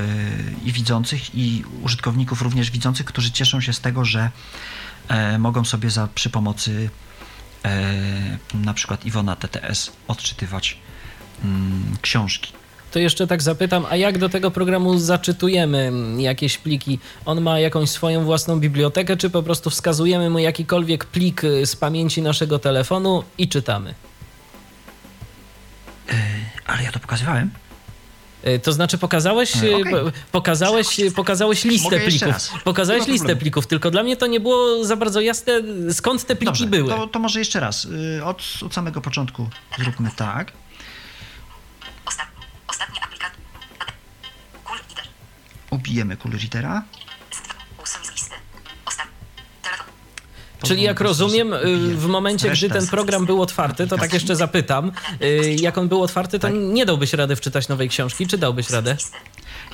i widzących, i użytkowników również widzących, którzy cieszą się z tego, że e, mogą sobie za, przy pomocy e, na przykład Iwona TTS odczytywać mm, książki. To jeszcze tak zapytam, a jak do tego programu zaczytujemy jakieś pliki? On ma jakąś swoją własną bibliotekę, czy po prostu wskazujemy mu jakikolwiek plik z pamięci naszego telefonu i czytamy? Ale ja to pokazywałem. Y, To znaczy pokazałeś, E, y, po- pokazałeś, pokazałeś listę plików. raz. Pokazałeś listę plików, tylko dla mnie to nie było za bardzo jasne, skąd te pliki Dobrze, były. to, to może jeszcze raz. Y, Od, od samego początku zróbmy tak. Ubijemy. Telefon. Czyli jak rozumiem, y, w momencie, gdy ten program był otwarty, to tak jeszcze zapytam, y, jak on był otwarty, to Tak. nie dałbyś rady wczytać nowej książki, czy dałbyś radę?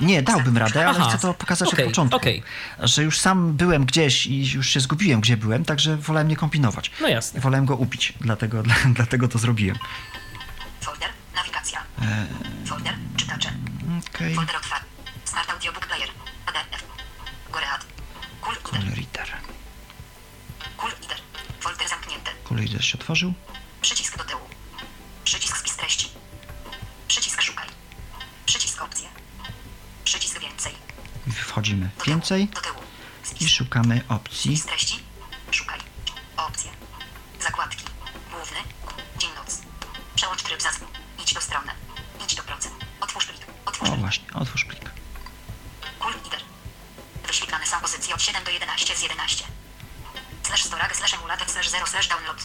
Nie, dałbym radę, ale Aha. chcę to pokazać Okej, od początku. okej. Że już sam byłem gdzieś i już się zgubiłem, gdzie byłem, także wolałem nie kombinować. No jasne. Wolałem go upić, dlatego, dla, dlatego to zrobiłem. Folder. Nawigacja. Folder. Czytacze. Okej, Folder otwarty. Smart Audiobook Player. PDF. Goread. Cool Reader. reader. Cool Reader. Folder zamknięty. Cool reader się otworzył. Przycisk do tyłu. Przycisk spis treści. Przycisk szukaj. Przycisk opcje. Przycisk więcej. I Wchodzimy Do więcej Do tyłu. i szukamy opcji. spis treści. Szukaj. Opcje. Zakładki. Główny. Dzień noc. Przełącz tryb zazw. Idź do strony. Idź do procent. Otwórz plik. Otwórz O plik. właśnie, otwórz od 7 do 11 z 11. Slash storage slash emulator slash 0 slash download.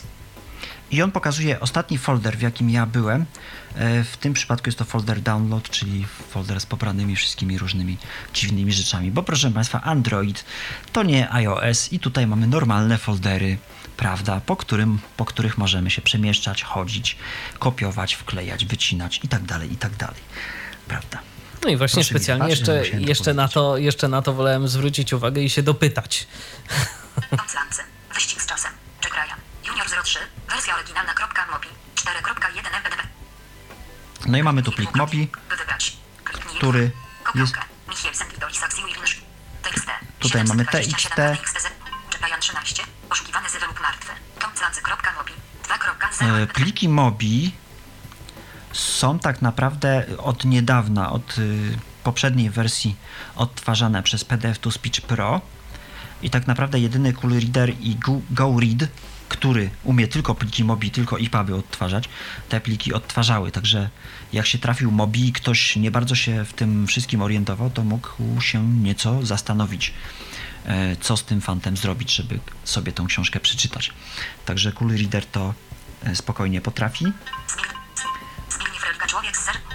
I on pokazuje ostatni folder, w jakim ja byłem. E, W tym przypadku jest to folder download, czyli folder z pobranymi wszystkimi różnymi dziwnymi rzeczami. Bo proszę Państwa, Android to nie iOS i tutaj mamy normalne foldery, prawda, po, którym, po których możemy się przemieszczać, chodzić, kopiować, wklejać, wycinać i tak dalej, i tak. Prawda? No i właśnie Proszę specjalnie jeszcze, jeszcze, na to, jeszcze na to wolałem zwrócić uwagę i się dopytać. Wyścig z czasem. Jack Ryan. Junior 03. Wersja oryginalna. Mobi. 4.1 MPDB. No i mamy tu plik. Kliknij. który jest... Tutaj mamy 727 TXT. TXT. Czepajan 13. Poszukiwany zywy lub martwy. Tomclancy.mobi. 2.0 E, Pliki MOBI są tak naprawdę od niedawna, od y, poprzedniej wersji odtwarzane przez PDF to Speech Pro. I tak naprawdę jedyny Cool Reader i Go- GoRead, który umie tylko pliki MOBI, tylko EPUBy odtwarzać, te pliki odtwarzały, także jak się trafił MOBI i ktoś nie bardzo się w tym wszystkim orientował, to mógł się nieco zastanowić, e, co z tym fantem zrobić, żeby sobie tą książkę przeczytać. Także Cool Reader to e, spokojnie potrafi,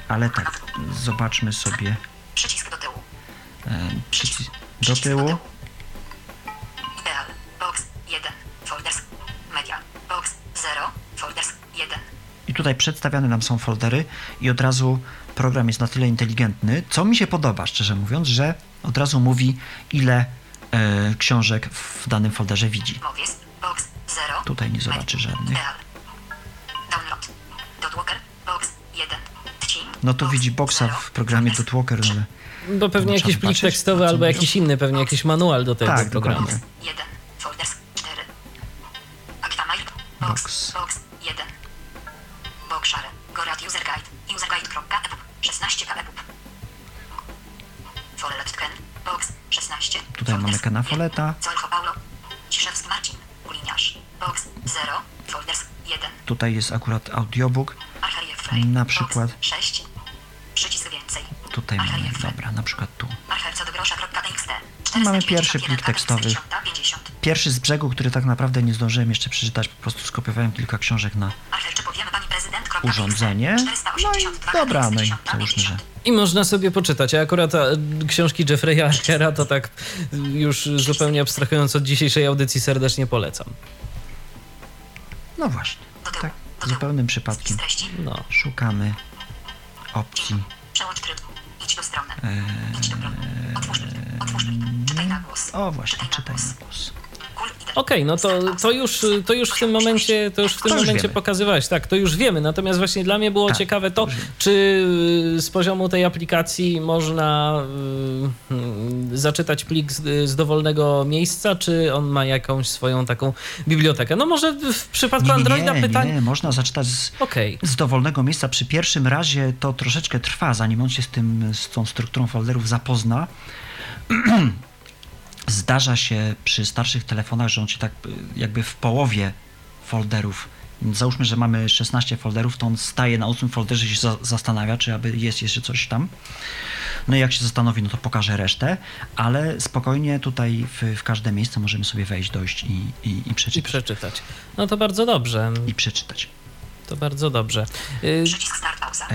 ale tak, zobaczmy sobie Przycisk do tyłu. e, przycisk do tyłu. Ideal. Box 1. Folders. Media. Box 0. Folders 1. I tutaj przedstawiane nam są foldery i od razu program jest na tyle inteligentny, co mi się podoba, szczerze mówiąc, że od razu mówi, ile e, książek w danym folderze widzi. Movies. Box 0. Tutaj nie zobaczy żadnych. No to Box widzi boxa 0. w programie Dotwalker, ale Bo pewnie jakiś plik zobaczyć, tekstowy albo mówią. jakiś inny, pewnie jakiś manual do tego Tak, programu. dokładnie. 1. Folders 4. Actamail. Box. Box. Box 1. Boxshare. Gorat User Guide. Userguide.epub. 16 kepub. Foreletken. Box 16. Tutaj mamy 1. Folleta. Colcho Paulo. Ciszewski Marcin. Uliniarz. Box 0. Folders 1. tutaj jest akurat audiobook. Na Box przykład. 6. Tutaj mamy, dobra, na przykład tu. Mamy pierwszy plik tekstowy. 50. Pierwszy z brzegu, który tak naprawdę nie zdążyłem jeszcze przeczytać, po prostu skopiowałem kilka książek na Archer, czy powiemy pani prezydent? urządzenie. No i dobra, no i załóżmy, że I można sobie poczytać. A akurat a, książki Jeffrey'a Archera to tak y, już zupełnie abstrahując od dzisiejszej audycji serdecznie polecam. no właśnie, tak zupełnym przypadkiem. No. szukamy opcji Eee. Otwórz. O właśnie, Czytaj na głos. Okej, no to, to, już, to już w tym momencie, to już w tym To momencie pokazywałeś. Tak, to już wiemy. Natomiast właśnie dla mnie było Tak, ciekawe to, czy y, z poziomu tej aplikacji można y, y, zaczytać plik z, z dowolnego miejsca, czy on ma jakąś swoją taką bibliotekę. No może w przypadku Nie, Androida nie, pytań. nie, można zaczytać z, Okej. z dowolnego miejsca. Przy pierwszym razie to troszeczkę trwa, zanim on się z tym, z tą strukturą folderów zapozna. Zdarza się przy starszych telefonach, że on się tak y, jakby w połowie folderów Załóżmy, że mamy 16 folderów, to on staje na 8 folderze i się za, zastanawia, czy aby jest jeszcze coś tam. No i jak się zastanowi, no to pokaże resztę, ale spokojnie tutaj w, w każde miejsce możemy sobie wejść, dojść i, i, i I przeczytać. przeczytać. No to bardzo dobrze. I przeczytać. To bardzo dobrze. Y, Przycisk start pauza.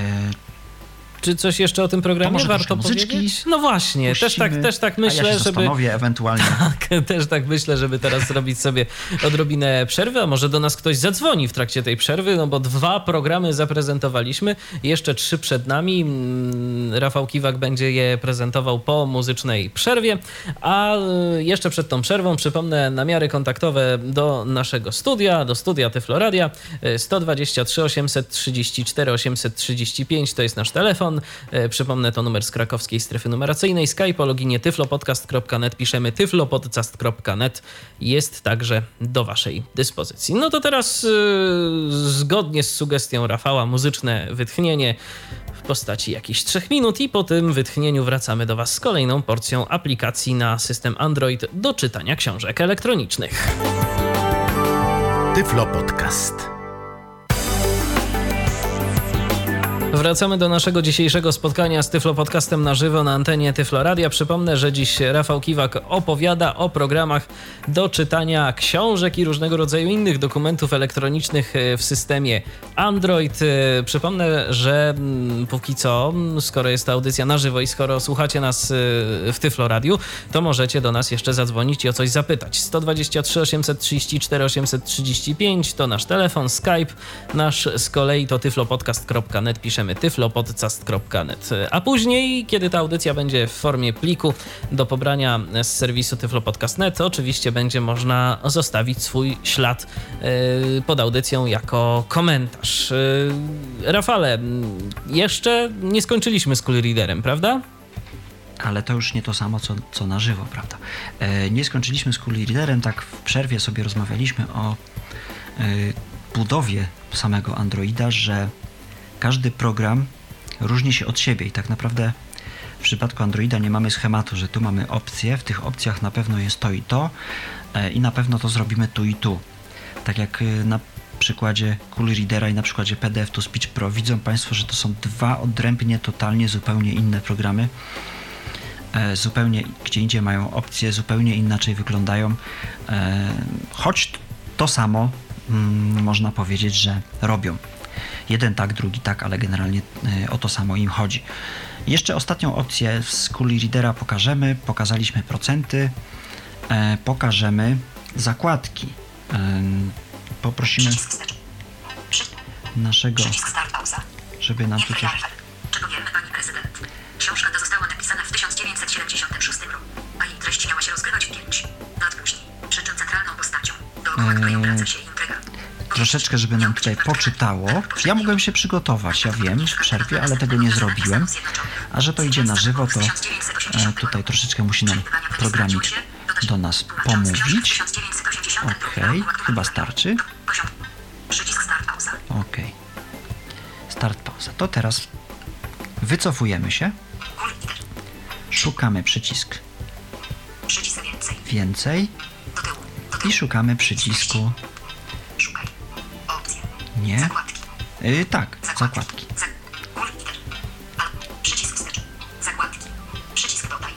Czy coś jeszcze o tym programie To może warto powiedzieć? No właśnie, też tak, puścimy, też tak a ja myślę, się żeby. ewentualnie. Tak, też tak myślę, żeby teraz zrobić sobie odrobinę przerwy, a może do nas ktoś zadzwoni w trakcie tej przerwy, no bo dwa programy zaprezentowaliśmy, jeszcze trzy przed nami. Mm, Rafał Kiwak będzie je prezentował po muzycznej przerwie, a y, jeszcze przed tą przerwą przypomnę namiary kontaktowe do naszego studia, do studia Tyfloradia y, 123 834 835 to jest nasz telefon. Y, Przypomnę to numer z krakowskiej strefy numeracyjnej. Skype o loginie tyflopodcast.net piszemy tyflopodcast.net jest także do waszej dyspozycji. No to teraz y, zgodnie z sugestią Rafała muzyczne wytchnienie w postaci jakichś trzech minut i po tym wytchnieniu wracamy do was z kolejną porcją aplikacji na system Android do czytania książek elektronicznych. Tyflo Podcast. Wracamy do naszego dzisiejszego spotkania z Tyflo Podcastem na żywo na antenie Tyflo Radia. Przypomnę, że dziś Rafał Kiwak opowiada o programach do czytania książek i różnego rodzaju innych dokumentów elektronicznych e, w systemie Android. E, Przypomnę, że mm, póki co, mm, skoro jest ta audycja na żywo i skoro słuchacie nas e, w Tyflo Radiu, to możecie do nas jeszcze zadzwonić i o coś zapytać. 123 834 835 to nasz telefon, Skype, nasz z kolei to tyflopodcast.net, tyflopodcast.net. A później, kiedy ta audycja będzie w formie pliku do pobrania z serwisu tyflopodcast.net, oczywiście będzie można zostawić swój ślad yy, pod audycją jako komentarz. Yy, Rafale, jeszcze nie skończyliśmy z Cool Readerem, prawda? ale to już nie to samo, co, co na żywo, prawda? E, nie skończyliśmy z Cool Readerem, tak w przerwie sobie rozmawialiśmy o e, budowie samego Androida, że każdy program różni się od siebie i tak naprawdę w przypadku Androida nie mamy schematu, że tu mamy opcje, w tych opcjach na pewno jest to i to e, i na pewno to zrobimy tu i tu. Tak jak e, na przykładzie Cool Readera i na przykładzie PDF to Speech Pro widzą Państwo, że to są dwa odrębnie, totalnie, zupełnie inne programy e, zupełnie gdzie indziej mają opcje, zupełnie inaczej wyglądają. Choć to samo mm, można powiedzieć, że robią. Jeden tak, drugi tak, ale generalnie e, o to samo im chodzi. Jeszcze ostatnią opcję z Cool Readera pokażemy. Pokazaliśmy procenty, e, pokażemy zakładki. E, poprosimy naszego, żeby nam tu coś... Archer. Czego wiemy, pani prezydent? Książka ta została napisana w 1976 roku, a jej treść miała się rozgrywać w pięć lat później. Przy czym centralną postacią, dookoła której obraca się. Troszeczkę, żeby nam tutaj poczytało. Ja mogłem się przygotować, ja wiem, w przerwie, ale tego nie zrobiłem. A że to idzie na żywo, to e, tutaj troszeczkę musi nam programik do nas pomówić. Okej, chyba starczy. Przycisk start pauza. To teraz wycofujemy się, szukamy przycisk więcej. i szukamy przycisku. Nie. Zakładki. Y, tak, zakładki. Przycisk wstecz. Zakładki. Przycisk dodaj.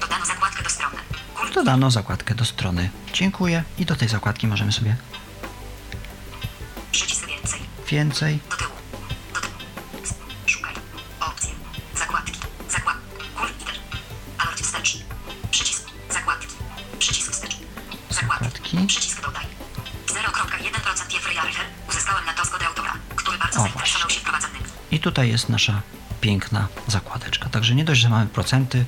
Dodano zakładkę do strony. Cool Dodano zakładkę do strony. Dziękuję i do tej zakładki możemy sobie Przycisk więcej. więcej tutaj jest nasza piękna zakładeczka. Także nie dość, że mamy procenty,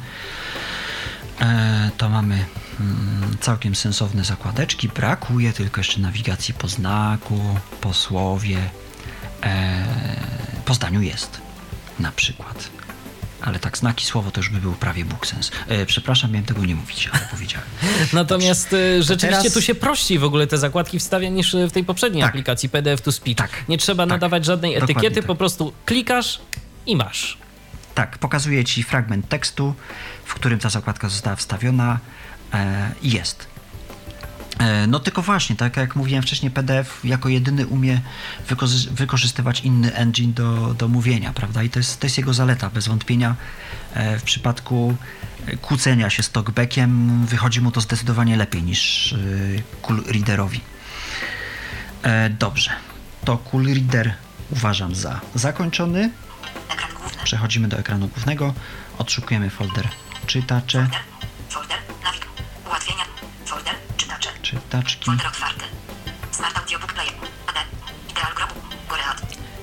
e, to mamy mm, całkiem sensowne zakładeczki. Brakuje tylko jeszcze nawigacji po znaku, po słowie. E, po zdaniu jest na przykład. Ale tak znaki słowo to już by był prawie buksens. E, przepraszam, miałem tego nie mówić, ale powiedziałem. Natomiast y, rzeczywiście teraz- tu się prościej w ogóle te zakładki wstawia niż y, w tej poprzedniej Tak. aplikacji PDF to Speech. Tak. Nie trzeba Tak. nadawać żadnej Dokładnie etykiety, tak. po prostu klikasz i masz. Tak, pokazuje Ci fragment tekstu, w którym ta zakładka została wstawiona e, i jest. E, No tylko właśnie, tak jak mówiłem wcześniej, PDF jako jedyny umie wykorzy- wykorzystywać inny engine do, do mówienia, prawda? I to jest, to jest jego zaleta, bez wątpienia. E, W przypadku e, kłócenia się z talkbackiem wychodzi mu to zdecydowanie lepiej niż cool readerowi. Dobrze, to cool reader uważam za zakończony. Przechodzimy do ekranu głównego, odszukujemy folder czytacze, Folder. Folder.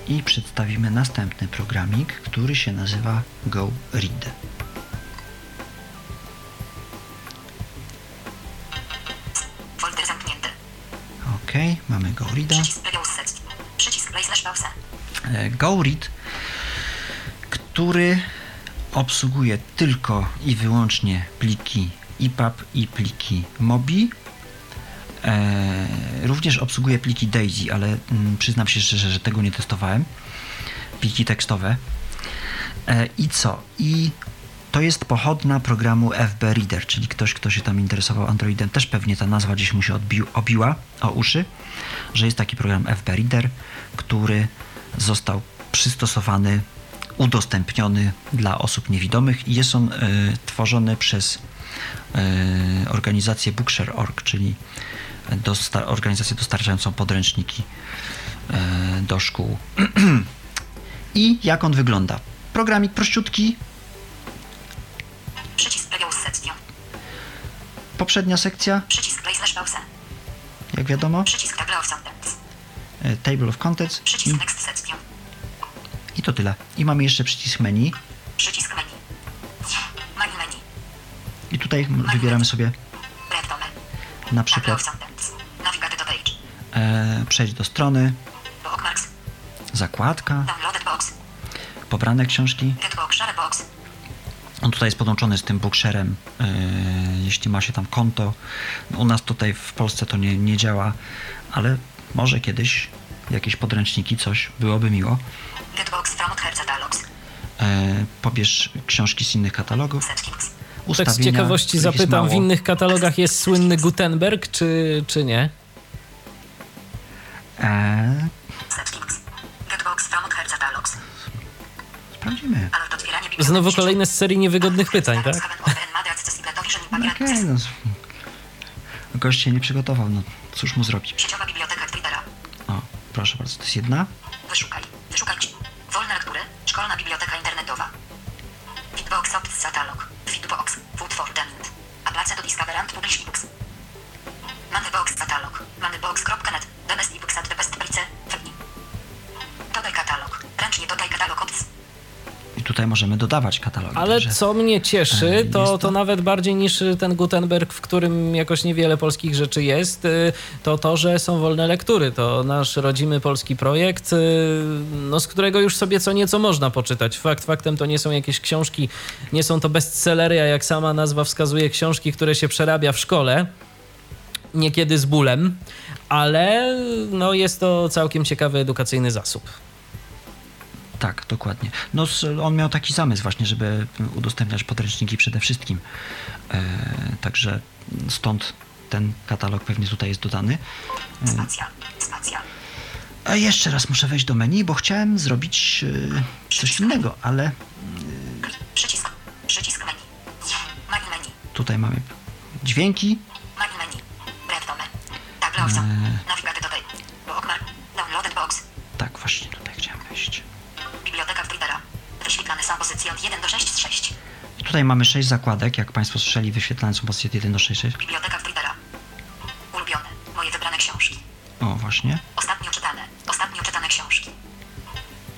I przedstawimy następny programik, który się nazywa Go Read. Folder zamknięty. Ok, mamy Go Reada. E, Go Read, który obsługuje tylko i wyłącznie pliki EPUB i pliki MOBI. E, również obsługuje pliki DAISY, ale mm, przyznam się szczerze, że tego nie testowałem. Pliki tekstowe. E, I co? I to jest pochodna programu FB Reader, czyli ktoś, kto się tam interesował Androidem, też pewnie ta nazwa gdzieś mu się odbił, obiła o uszy, że jest taki program FB Reader, który został przystosowany, udostępniony dla osób niewidomych i jest on e, tworzony przez e, organizację Bookshare.org, czyli dosta- organizację dostarczającą podręczniki e, do szkół. I jak on wygląda? Programik prościutki, poprzednia sekcja, jak wiadomo, Table of Contents. e, i, to tyle. I mamy jeszcze przycisk menu Przycisk menu. Menu menu. i tutaj wybieramy sobie na przykład e, przejść do strony, zakładka, pobrane książki. On tutaj jest podłączony z tym Booksharem, e, jeśli ma się tam konto. U nas tutaj w Polsce to nie, nie działa, ale może kiedyś jakieś podręczniki, coś byłoby miło. E, pobierz książki z innych katalogów. Tak Ustawienia, z ciekawości zapytam, w innych katalogach jest słynny Gutenberg, czy, czy nie? E, Catalogs. sprawdzimy. Znowu kolejne z serii niewygodnych pytań, tak? No Okej, no. Gość się nie przygotował, no cóż mu zrobić. Sieciowa biblioteka Twittera. O, proszę bardzo, to jest jedna. Wyszukaj. Tutaj możemy dodawać katalogi. Ale także- co mnie e, cieszy, jest to, to- to nawet bardziej niż ten Gutenberg, w którym jakoś niewiele polskich rzeczy jest, y, to to, że są wolne lektury. To nasz rodzimy polski projekt, y, no, z którego już sobie co nieco można poczytać. Fakt faktem to nie są jakieś książki, nie są to bestsellery, a jak sama nazwa wskazuje, książki, które się przerabia w szkole, niekiedy z bólem, ale no, jest to całkiem ciekawy edukacyjny zasób. Tak, dokładnie. No, on miał taki zamysł właśnie, żeby udostępniać podręczniki przede wszystkim. E, także stąd ten katalog pewnie tutaj jest dodany. Spacja. Spacja. A jeszcze raz muszę wejść do menu, bo chciałem zrobić e, coś innego, ale Przycisk. Przycisk menu. Menu menu. tutaj mamy dźwięki. Menu menu. Dome. Table of tutaj mamy sześć zakładek, jak Państwo słyszeli, wyświetlane są pozycje od 1 do 6. Biblioteka Twittera. Ulubione. Moje wybrane książki. O, właśnie. Ostatnio czytane. Ostatnio czytane książki.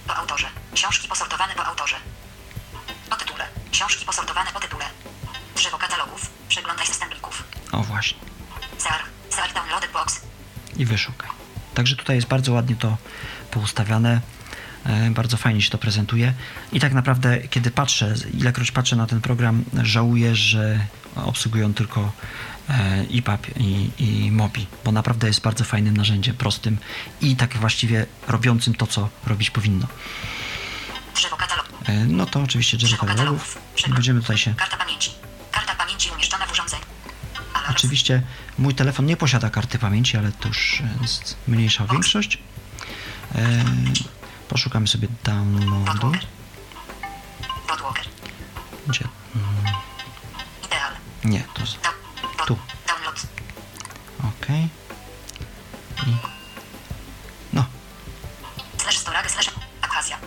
Po autorze. Książki posortowane po autorze. Po tytule. Książki posortowane po tytule. Drzewo katalogów. Przeglądaj system plików. O, właśnie. CR. CR Downloaded Box. i wyszukaj. Także tutaj jest bardzo ładnie to poustawiane, bardzo fajnie się to prezentuje i tak naprawdę kiedy patrzę, ilekroć patrzę na ten program, żałuję, że obsługują tylko e, EPUB i, i MOBI, bo naprawdę jest bardzo fajnym narzędziem, prostym i tak właściwie robiącym to, co robić powinno. Drzewo. E, No to oczywiście drzewo katalogów. Będziemy tutaj się Karta pamięci. Karta pamięci umieszczona w urządzeniu. Oczywiście mój telefon nie posiada karty pamięci, ale to już jest mniejsza większość. Poszukamy sobie downloadu. Podwalker. Gdzie? Ideal. Nie, to Tu. Download. Ok. I. No, Slash storage slash Abchazja.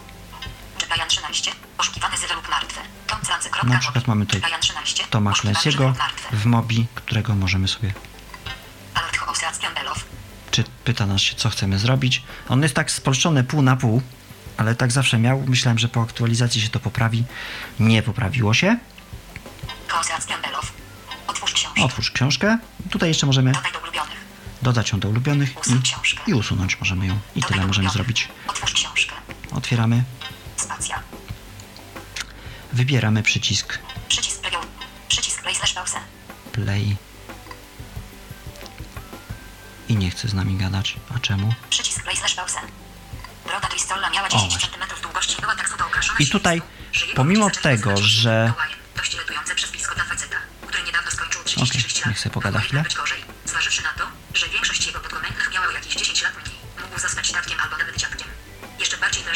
Jepajan 13. Poszukiwany zywy lub martwy. Na przykład mamy tutaj Jepajan 13. Toma Poszukiwany Clancy'ego zywy lub martwy. w Mobi, którego możemy sobie czy pyta nas się, co chcemy zrobić. On jest tak spolszczony pół na pół, ale tak zawsze miał. Myślałem, że po aktualizacji się to poprawi. Nie poprawiło się. Otwórz książkę. Otwórz książkę. Tutaj jeszcze możemy dodać ją do ulubionych i, i usunąć możemy ją. I tyle możemy zrobić. Otwieramy, Spacja. wybieramy przycisk Przycisk playu. Przycisk play slash pause. play. I nie chce z nami gadać. A czemu? Przycisk I tutaj, pomimo tego, że- Mikołajem. Dość irytujące przezwisko dla faceta, który niedawno skończył 36 Okej, lat. niech sobie pogada chwilę. Zważywszy na to, że większość jego podkomendnych miała jakieś 10 lat mniej, mógł zostać tatkiem albo nawet dziadkiem. Jeszcze bardziej go.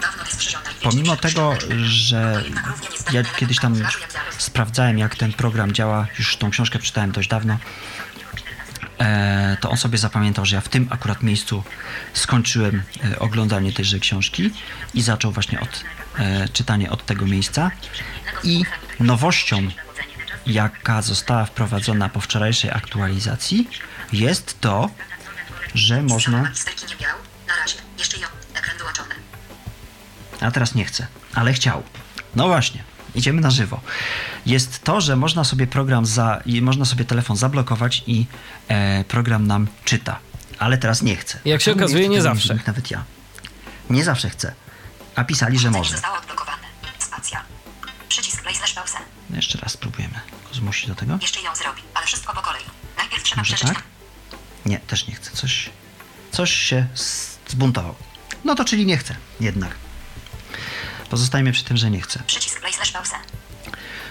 Dawno Pomimo tego, że ja kiedyś tam sprawdzałem, jak ten program działa, już tą książkę przeczytałem dość dawno, e, to on sobie zapamiętał, że ja w tym akurat miejscu skończyłem e, oglądanie tejże książki i zaczął właśnie od e, czytanie od tego miejsca. I nowością, jaka została wprowadzona po wczorajszej aktualizacji, jest to, że można. Wyłączony. A teraz nie chcę, ale chciał. No właśnie, idziemy na żywo. Jest to, że można sobie program za, można sobie telefon zablokować i e, program nam czyta. Ale teraz nie chcę. Jak się okazuje, nie tego zawsze. zrobić Nawet ja. Nie zawsze chcę. A pisali, że może. zostało odblokowane. Spacja. Przycisk play slash pause. No Jeszcze raz spróbujemy go zmusić do tego. Jeszcze ją zrobi, ale wszystko po kolei. Najpierw trzeba Może przeczytać. tak? Nie, też nie chcę. Coś, coś się zbuntował. No to czyli nie chcę, jednak. Pozostajmy przy tym, że nie chcę. Przycisk play slash pause.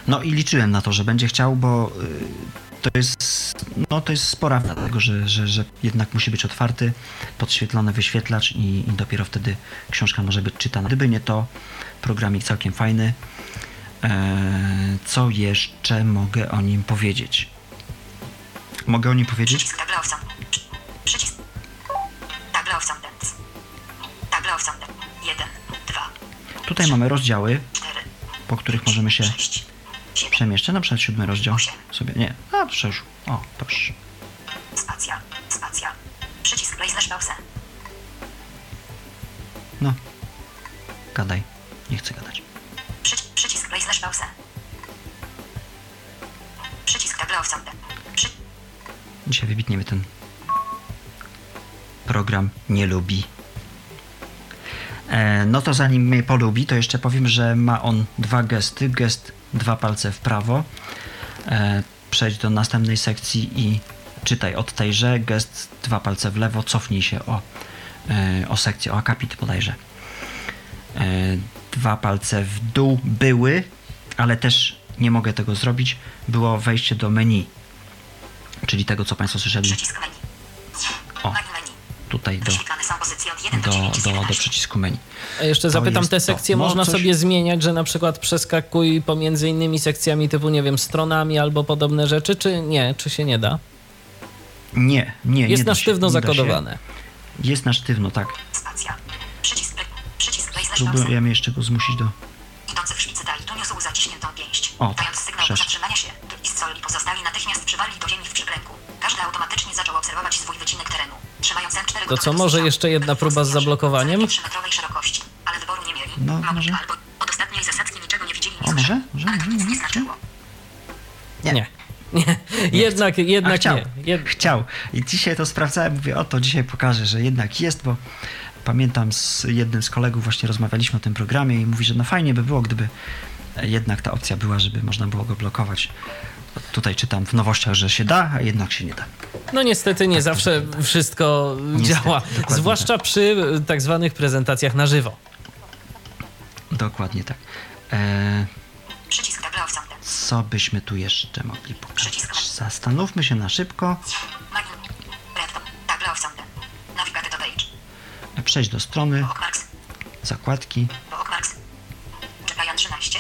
No i liczyłem na to, że będzie chciał, bo y, to jest, no to jest spora dlatego, że, że, że jednak musi być otwarty, podświetlony wyświetlacz i, i dopiero wtedy książka może być czytana. Gdyby nie to, programik całkiem fajny. Eee, co jeszcze mogę o nim powiedzieć? Mogę o nim powiedzieć? Przycisk table of sound. Przycisk. Table of soundents. Table of sound. 1, 2, Tutaj mamy rozdziały, 4, po których możemy się 6, 7, przemieszczać. Na przykład siódmy rozdział sobie. Nie, a przecież. O, proszę. spacja, spacja. Przycisk play slash pause. No. Gadaj. Nie chcę gadać. Przyci przycisk play slash pause. Przycisk table of. Przy Dzisiaj wybitnie mnie ten program nie lubi. E, no to zanim mnie polubi, to jeszcze powiem, że ma on dwa gesty. Gest dwa palce w prawo. E, przejdź do następnej sekcji i czytaj od tejże. Gest dwa palce w lewo. Cofnij się o, e, o sekcję, o akapit bodajże. E, dwa palce w dół były, ale też nie mogę tego zrobić. Było wejście do menu czyli tego, co Państwo słyszeli. O. Tutaj do, Wyświetlane są pozycje od 1 do, do, 9 z do, do 11. przycisku menu. A jeszcze To zapytam, te to. sekcje No, można coś- sobie zmieniać, że na przykład przeskakuj pomiędzy innymi sekcjami typu, nie wiem, stronami albo podobne rzeczy, czy nie? Czy się nie da? Nie, nie, nie Jest da na sztywno nie się. zakodowane. Jest na sztywno, tak. Spacja. Przycisk. Przycisk. Spróbujemy jeszcze go zmusić do... Idący w szpicy dali tuniosł zaciśniętą pięść. O, tak, Dając sygnał do zatrzymania się, i pozostali natychmiast przywarli do ziemi w przyklęku. Każdy automatycznie zaczął obserwować swój wycinek terenu. Trzymając M4 To co, może jeszcze jedna próba z zablokowaniem? 3-metrowej szerokości, ale wyboru nie mieli. No, może. albo od ostatniej zasadzki niczego nie widzieli, nie O, może? Może, Ale to może, nic nie może, znaczyło. Nie. Nie. nie. jednak, jednak chciał. nie. Jed... Chciał. I dzisiaj to sprawdzałem, mówię, o to dzisiaj pokażę, że jednak jest, bo pamiętam z jednym z kolegów właśnie rozmawialiśmy o tym programie i mówi, że no fajnie by było, gdyby jednak ta opcja była, żeby można było go blokować. Tutaj czytam w nowościach, że się da, a jednak się nie da. No niestety nie zawsze wszystko Niestety, działa, dokładnie zwłaszcza przy tak zwanych prezentacjach na żywo. Dokładnie tak. E, co byśmy tu jeszcze mogli pokazać? zastanówmy się na szybko. Przejść do strony, zakładki. Bookmarks. Czekajan 13.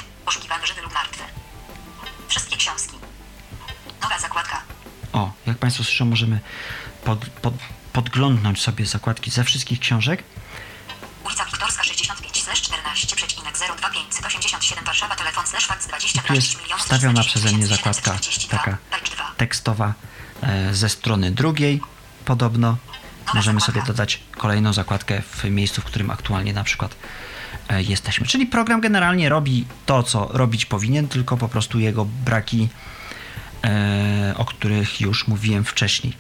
O, jak Państwo słyszą, możemy pod, pod, podglądnąć sobie zakładki ze wszystkich książek. Ulica Wiktorska 65 slash 14 przecinek 02587 Warszawa telefon slash fax 20 Tu jest wstawiona przeze mnie zakładka taka page 2. tekstowa e, ze strony drugiej. Podobno możemy sobie dodać kolejną zakładkę w miejscu, w którym aktualnie na przykład e, jesteśmy. Czyli program generalnie robi to, co robić powinien, tylko po prostu jego braki, o których już mówiłem wcześniej.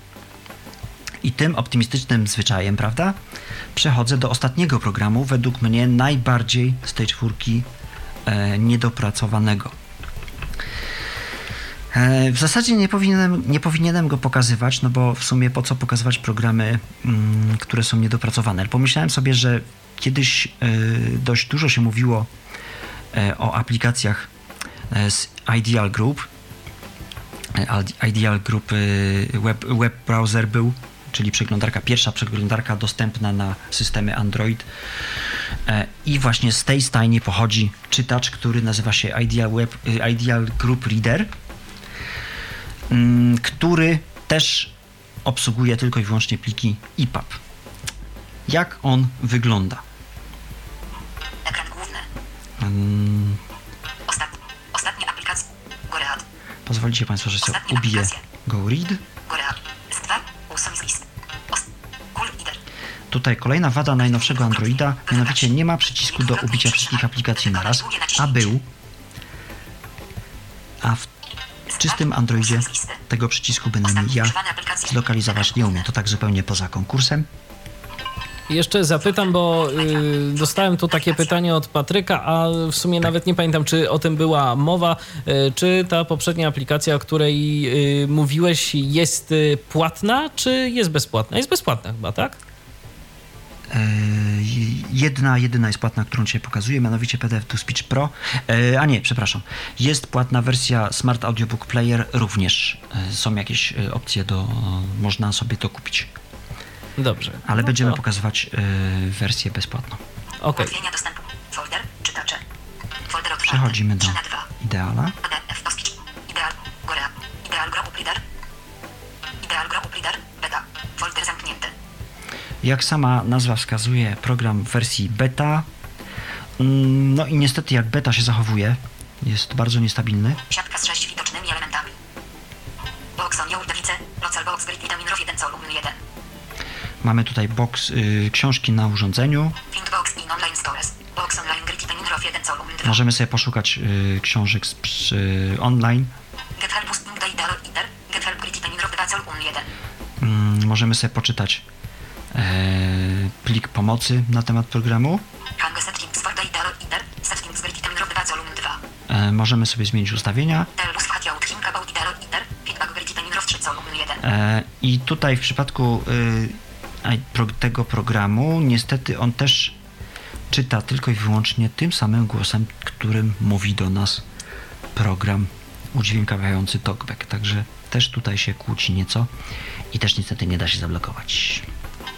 I tym optymistycznym zwyczajem, prawda, przechodzę do ostatniego programu, według mnie najbardziej z tej czwórki e, niedopracowanego. E, W zasadzie nie powinienem, nie powinienem go pokazywać, no bo w sumie po co pokazywać programy, mm, które są niedopracowane. Pomyślałem sobie, że kiedyś e, dość dużo się mówiło e, o aplikacjach e, z Ideal Group. Ideal Group e, web, web browser był, czyli przeglądarka, pierwsza przeglądarka dostępna na systemy Android. E, I właśnie z tej stajni pochodzi czytacz, który nazywa się Ideal, Web, e, Ideal Group Reader, mm, który też obsługuje tylko i wyłącznie pliki EPUB. Jak on wygląda? Ekran główny. Pozwolicie Państwo, że sobie ubiję. Go Read. Goread. Z 2. Usuń z listy. Os... Cool Leader. Tutaj kolejna wada najnowszego Androida, mianowicie nie ma przycisku do ubicia wszystkich aplikacji naraz, a był, a w czystym Androidzie tego przycisku bynajmniej ja zlokalizować nie umiem. To tak zupełnie poza konkursem. Jeszcze zapytam, bo y, dostałem tu takie pytanie od Patryka, a w sumie nawet nie pamiętam, czy o tym była mowa. Y, czy ta poprzednia aplikacja, o której y, mówiłeś, jest y, płatna, czy jest bezpłatna? Jest bezpłatna chyba, tak? E, Jedna, jedyna jest płatna, którą Cię pokazuję, mianowicie PDF to Speech Pro. E, A nie, przepraszam. Jest płatna wersja Smart Audiobook Player również. Są jakieś opcje do... można sobie to kupić. Dobrze. Ale No będziemy to- pokazywać e, wersję bezpłatną. Dostępu. Folder. Czytacze. Folder otwarty. Przechodzimy do 3 na 2. Ideala. Ideal. Goread. Ideal Group Reader. Ideal Group Reader. Beta. Folder zamknięty. Jak sama nazwa wskazuje, program w wersji beta. Mm, No i niestety jak beta się zachowuje, jest bardzo niestabilny. Siatka z 6 Mamy tutaj box y, książki na urządzeniu. Findbox in Online Stores. Box Online Grid Vitamin Row 1 Solum 2. Możemy sobie poszukać y, książek z, przy, online. Get Help Boosting the Ideal Reader. Get Help Grid Vitamin Row 2 Solum 1. Mm, możemy sobie poczytać e, plik pomocy na temat programu. Hang Settings for the Ideal Reader. Settings Grid Vitamin Row 2 Solum 2. E, możemy sobie zmienić ustawienia. Telus Hatia Think About Ideal Reader. Feedback Grid Vitamin Row 3 Solum 1. E, I tutaj w przypadku y, tego programu, niestety on też czyta tylko i wyłącznie tym samym głosem, którym mówi do nas program udźwiękawiający talkback. Także też tutaj się kłóci nieco i też niestety nie da się zablokować.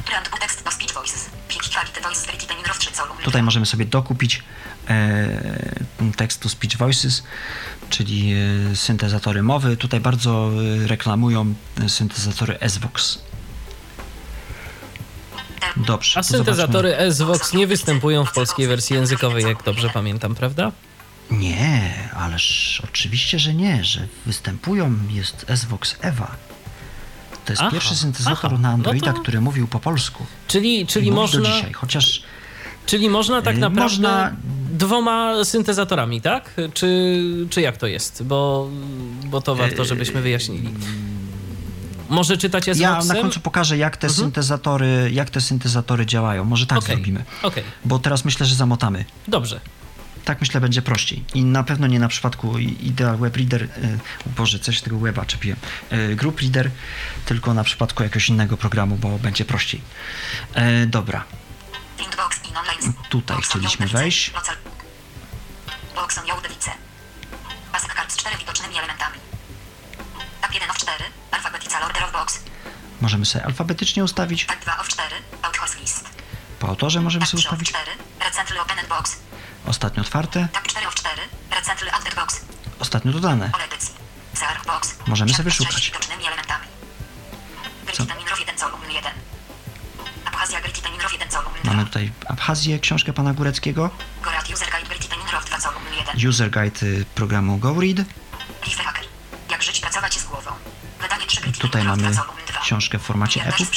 Brand Text to Speech Voices. Pitch Quality Voice Grid Vitamin Row 3 Solum 2. Tutaj możemy sobie dokupić e, text to speech voices, czyli e, syntezatory mowy. Tutaj bardzo e, reklamują e, syntezatory SVOX. Dobrze. A syntezatory SVOX nie występują w polskiej wersji językowej, jak dobrze pamiętam, prawda? Nie, ależ oczywiście, że nie, że występują, jest SVOX EVA. To jest Aha, pierwszy syntezator aha, na no Androida, to- który mówił po polsku. Czyli, czyli, do można, dzisiaj, chociaż czyli można tak Y, naprawdę można- dwoma syntezatorami, tak? Czy, czy jak to jest? Bo, bo to warto, żebyśmy wyjaśnili. Może czytać ja SVOXem? na końcu pokażę, jak te syntezatory, jak te syntezatory działają. Może tak Okej, zrobimy. Okej, Bo teraz myślę, że zamotamy. dobrze. Tak myślę, będzie prościej. I na pewno nie na przypadku Ideal Web Reader, y, Boże, coś tego weba czepiłem, y, Group Reader, tylko na przypadku jakiegoś innego programu, bo będzie prościej. E, dobra. Tutaj chcieliśmy wejść. Możemy sobie alfabetycznie ustawić. 2 of 4. Authors list. Po autorze możemy sobie 3 of ustawić. 4. Recently opened box. Ostatnio otwarte, 4 of 4. Recently added box. ostatnio dodane. Możemy sobie szukać. sześć widocznymi elementami. Gryfita Minrow 1 Zolum 1. Abchazja Gryfita Minrow 1 Zolum 2. Mamy tutaj Abchazję, książkę pana Góreckiego, User Guide Gryfita Minrow 2 Zolum 1. user guide y, programu GoRead. Riff Hacker. Jak żyć, pracować z głową. Wydanie 3 Gryfita Tutaj mamy 2 Zolum 2. książkę w formacie EPUB,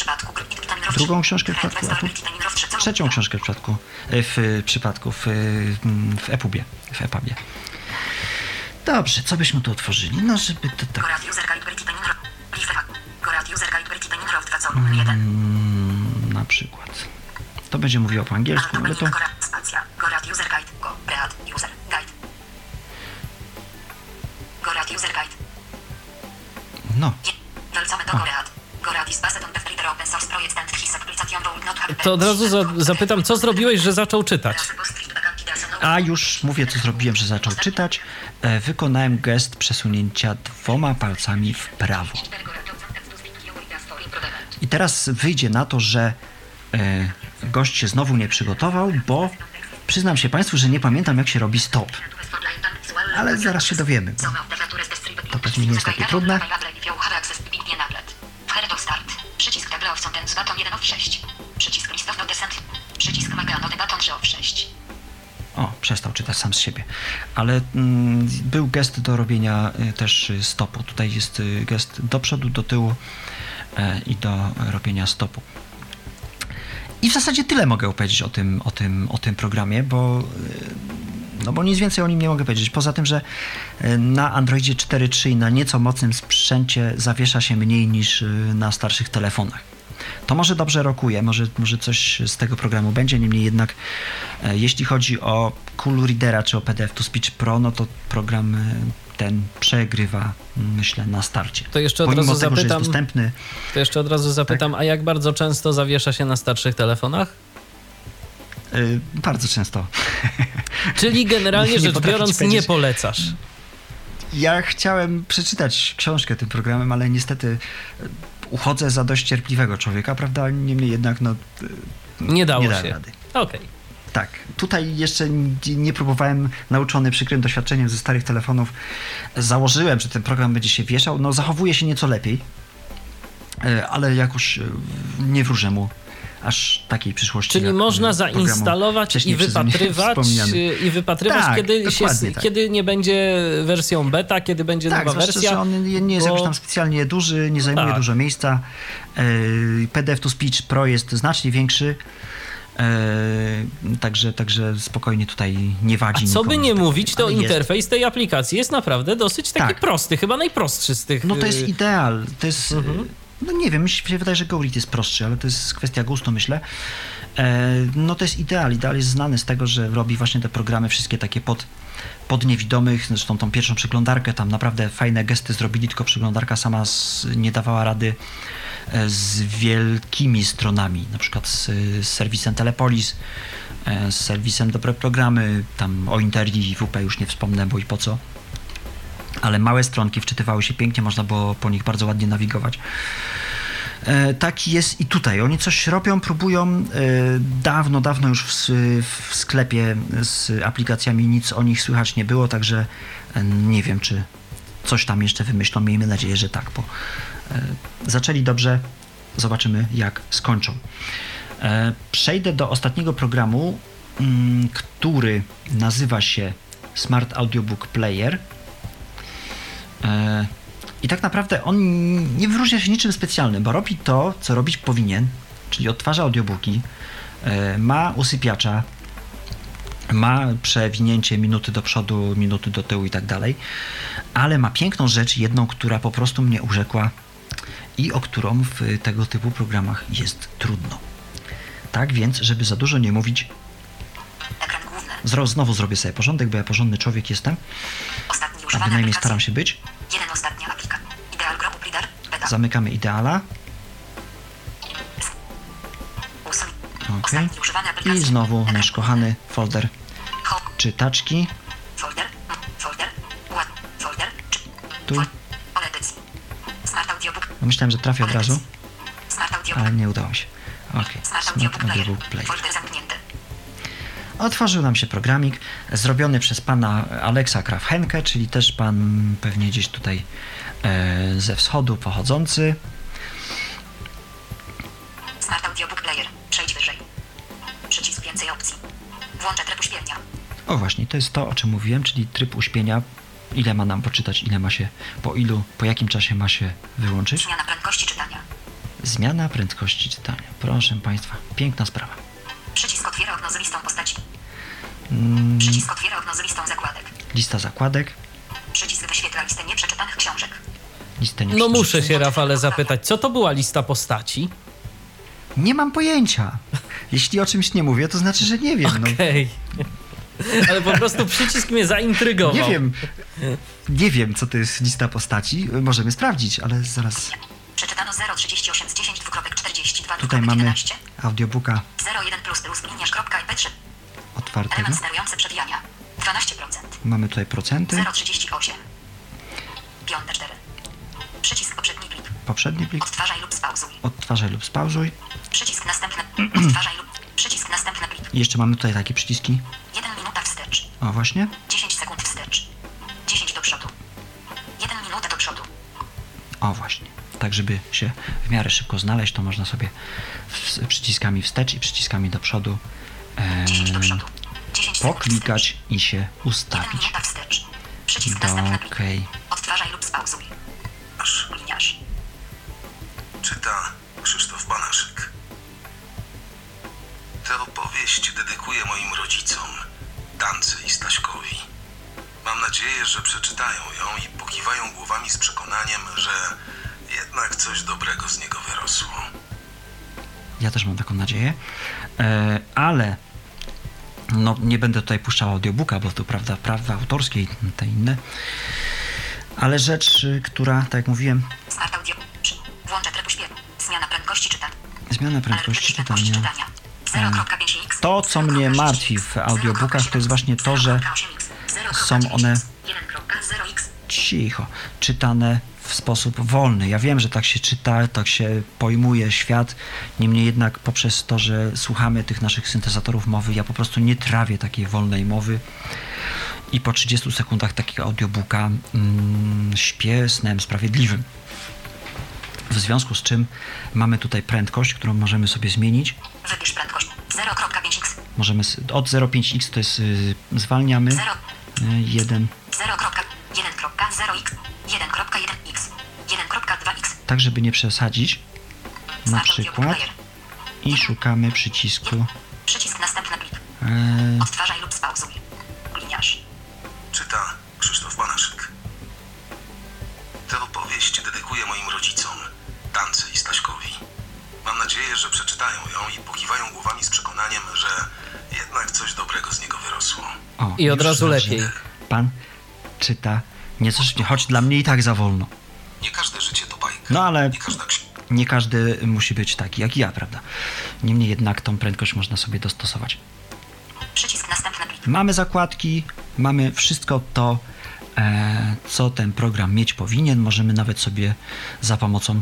drugą 3. książkę w przypadku EPUB, Gryfita Minrow 3 Zolum trzecią 2. książkę w przypadku, y, w przypadku, w, w EPUBie, w EPUBie. Dobrze, co byśmy tu otworzyli? No, żeby to tak... Gorat User Guide Gryfita Minrow. Riff Hacker. Gorat User Guide Gryfita Minrow 2 Zolum 1. Mm, na przykład. To będzie mówiło po angielsku, ale to... To od razu za, zapytam, co zrobiłeś, że zaczął czytać? a już mówię, co zrobiłem, że zaczął czytać. E, wykonałem gest przesunięcia dwoma palcami w prawo. I teraz wyjdzie na to, że e, gość się znowu nie przygotował, bo przyznam się Państwu, że nie pamiętam, jak się robi stop. Ale zaraz się dowiemy. To pewnie nie jest takie trudne. Sam z siebie. Ale mm, był gest do robienia y, też y, stopu. Tutaj jest y, gest do przodu, do tyłu e, i do robienia stopu. I w zasadzie tyle mogę opowiedzieć o tym, o tym, o tym programie, bo, no bo nic więcej o nim nie mogę powiedzieć. Poza tym, że na Androidzie 4.3 i na nieco mocnym sprzęcie zawiesza się mniej niż na starszych telefonach. To może dobrze rokuje, może, może coś z tego programu będzie, niemniej jednak e, jeśli chodzi o Cool Readera czy o PDF to Speech Pro, no to program e, ten przegrywa, myślę, na starcie. To jeszcze od Pomimo razu tego, zapytam- dostępny, To jeszcze od razu zapytam, a jak bardzo często zawiesza się na starszych telefonach? y, bardzo często. Czyli generalnie Nie rzecz biorąc nie powiedzieć. polecasz. Ja chciałem przeczytać książkę tym programem, ale niestety uchodzę za dość cierpliwego człowieka, prawda? Niemniej jednak, no, e, Nie dało nie się. rady. Okej. Tak, tutaj jeszcze nie próbowałem, nauczony przykrym doświadczeniem ze starych telefonów, założyłem, że ten program będzie się wieszał. No, zachowuje się nieco lepiej, e, ale jakoś e, nie wróżę mu aż takiej przyszłości. Czyli jak, można zainstalować i wypatrywać, y, i wypatrywać Tak, kiedy, się, tak. kiedy nie będzie wersją beta, kiedy będzie Tak, nowa wersja. że on nie jest bo- jakoś tam specjalnie duży, nie zajmuje Tak. dużo miejsca. E, PDF to Speech Pro jest znacznie większy. Także, także spokojnie tutaj nie wadzi A co by nie tak mówić, to ale jest. interfejs tej aplikacji jest naprawdę dosyć taki Tak. prosty, chyba najprostszy z tych. No to jest y, ideal. To jest. Mhm. No nie wiem, mi się wydaje, że GoRead jest prostszy, ale to jest kwestia gustu, myślę. E, no to jest ideal. Ideal jest znany z tego, że robi właśnie te programy wszystkie takie pod, pod niewidomych. Zresztą tą pierwszą przeglądarkę, tam naprawdę fajne gesty zrobili, tylko przeglądarka sama z, nie dawała rady e, z wielkimi stronami, na przykład z, z serwisem Telepolis, e, z serwisem Dobre Programy, tam o Interi i WP już nie wspomnę, bo i po co ale małe stronki wczytywały się pięknie, można było po nich bardzo ładnie nawigować. E, tak jest i tutaj. Oni coś robią, próbują. E, dawno, dawno już w, w sklepie z aplikacjami nic o nich słychać nie było, także e, nie wiem, czy coś tam jeszcze wymyślą. Miejmy nadzieję, że tak, bo e, zaczęli dobrze. Zobaczymy, jak skończą. E, przejdę do ostatniego programu, mm, który nazywa się Smart Audiobook Player. E, I tak naprawdę on nie wyróżnia się niczym specjalnym, bo robi to, co robić powinien, czyli odtwarza audiobooki, e, ma usypiacza, ma przewinięcie minuty do przodu, minuty do tyłu i tak dalej, ale ma piękną rzecz, jedną, która po prostu mnie urzekła i o którą w tego typu programach jest trudno. Tak więc, żeby za dużo nie mówić, Ekran główny. zro- znowu zrobię sobie porządek, bo ja porządny człowiek jestem, Ostatni a używany bynajmniej staram się być. Jeden ostatnia aplikacja. Ideal Group Reader. Beta. Zamykamy ideala. Używany I znowu nasz kochany folder czytaczki. Folder. Folder. Ład. Folder. Czy- Tu. No myślałem, że trafię od razu, ale nie udało mi się. Okej, Smart Audiobook Player. Folder zamknięty. Otworzył nam się programik zrobiony przez pana Aleksa Krafhenke, czyli też pan pewnie gdzieś tutaj e, ze wschodu pochodzący. Smart Audiobook Player. Przejdź wyżej. Przycisk więcej opcji. Włączę tryb uśpienia. O właśnie, to jest to, o czym mówiłem, czyli tryb uśpienia. Ile ma nam poczytać, ile ma się, po ilu, po jakim czasie ma się wyłączyć. Zmiana prędkości czytania. Zmiana prędkości czytania. Proszę Państwa, piękna sprawa. Mm, Przycisk otwiera okno z listą zakładek. lista zakładek, Przycisk wyświetla listę nieprzeczytanych książek. listę No nieprzeczytanych. muszę się, Rafale, zapytać, co to była lista postaci? Nie mam pojęcia. Jeśli o czymś nie mówię, to znaczy, że nie wiem. No. Okej. Ale po prostu przycisk mnie zaintrygował. Nie wiem. Nie wiem, co to jest lista postaci. Możemy sprawdzić, ale zaraz. Przeczytano 038 z 10 2.42 Tutaj mamy 11 audiobooka 01 plus plus liniarz.ip3 otwartego. Element sterujący przewijania 12% Mamy tutaj procenty. 038 Piąte 4 Przycisk poprzedni plik Poprzedni plik. Odtwarzaj lub spauzuj Odtwarzaj lub spauzuj. Przycisk następny Odtwarzaj lub Przycisk następny plik I jeszcze mamy tutaj takie przyciski. 1 minuta wstecz O, właśnie. 10 sekund wstecz 10 do przodu 1 minuta do przodu O, właśnie. Tak, żeby się w miarę szybko znaleźć, to można sobie przyciskami wstecz i przyciskami do przodu 10 do em, przodu 10 sekund poklikać i się 1 ustawić. Okej. Odtwarzaj lub spauzuj Liniarz Czyta Krzysztof Banaszek. Tę opowieść dedykuję moim rodzicom, Dance i Staśkowi. Mam nadzieję, że przeczytają ją i pokiwają głowami z przekonaniem, że jednak coś dobrego z niego wyrosło. Ja też mam taką nadzieję. E, ale no, nie będę tutaj puszczał audiobooka, bo to prawda, prawa autorskie i te inne. Ale rzecz, y, która, tak jak mówiłem, Smart Audio Włączę tryb uśpiewu Zmiana prędkości czytania zmiana prędkości czytania. czytania. 0.5x. To, co mnie martwi w audiobookach, to jest właśnie to, że są one 1.0x. cicho, czytane w sposób wolny. Ja wiem, że tak się czyta, tak się pojmuje świat, niemniej jednak poprzez to, że słuchamy tych naszych syntezatorów mowy, ja po prostu nie trawię takiej wolnej mowy i po 30 sekundach takiego audiobooka mm, śpię snem sprawiedliwym. W związku z czym mamy tutaj prędkość, którą możemy sobie zmienić. Wybierz prędkość 0.5x. Możemy od 0,5x to jest y, zwalniamy 0. y, 1 0.1.0x. 1.1x. 1.2x. tak żeby nie przesadzić na przykład i szukamy przycisku Przycisk następny plik. e, Odtwarzaj lub spauzuj. Liniarz. Czyta Krzysztof Banaszek. Tę opowieść dedykuję moim rodzicom, Dance i Staśkowi. Mam nadzieję, że przeczytają ją i pokiwają głowami z przekonaniem, że jednak coś dobrego z niego wyrosło. o, I od razu lepiej. pan czyta nieco szybciej, choć dla mnie i tak za wolno No, ale- Nie ksi- nie każdy musi być taki jak ja, prawda? Niemniej jednak tą prędkość można sobie dostosować. Przycisk następny. Mamy zakładki mamy wszystko to e, co ten program mieć powinien. Możemy nawet sobie za pomocą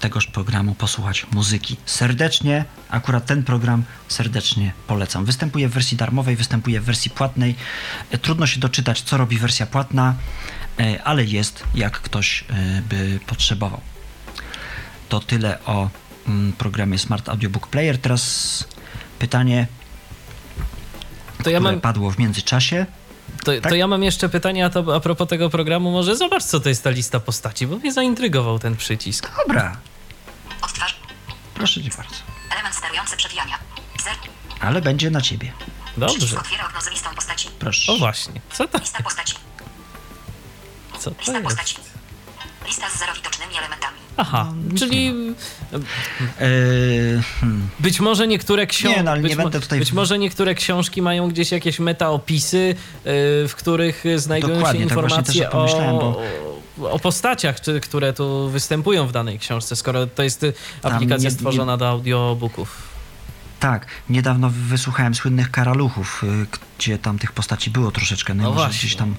tegoż programu posłuchać muzyki. Serdecznie, akurat ten program serdecznie polecam. Występuje w wersji darmowej, występuje w wersji płatnej. E, Trudno się doczytać, co robi wersja płatna, e, ale jest, jak ktoś e, by potrzebował. To tyle o mm, programie Smart Audiobook Player. Teraz pytanie, To ja mam, padło w międzyczasie. To, tak? to ja mam jeszcze pytanie a, to, a propos tego programu. Może zobacz, co to jest ta lista postaci, bo mnie zaintrygował ten przycisk. Dobra, Odtwarz. proszę cię bardzo. Element sterujący przewijania. 0. Ale będzie na ciebie. Dobrze. Otwiera okno z listą postaci. Proszę. O właśnie. Co to, Lista postaci. co to Lista jest? postaci. Lista z zerowidocznymi elementami. Aha, nic czyli Eee, hmm. być może niektóre książki. Nie, no, ale nie być, będę tutaj- być może niektóre książki mają gdzieś jakieś metaopisy, yy, w których znajdują Dokładnie, się tak informacje też o myślałem, o, o postaciach, czy, które tu występują w danej książce, skoro to jest y, aplikacja nie- stworzona do audiobooków. Tak, niedawno wysłuchałem słynnych karaluchów, gdzie tam tych postaci było troszeczkę, no, No i może właśnie. gdzieś tam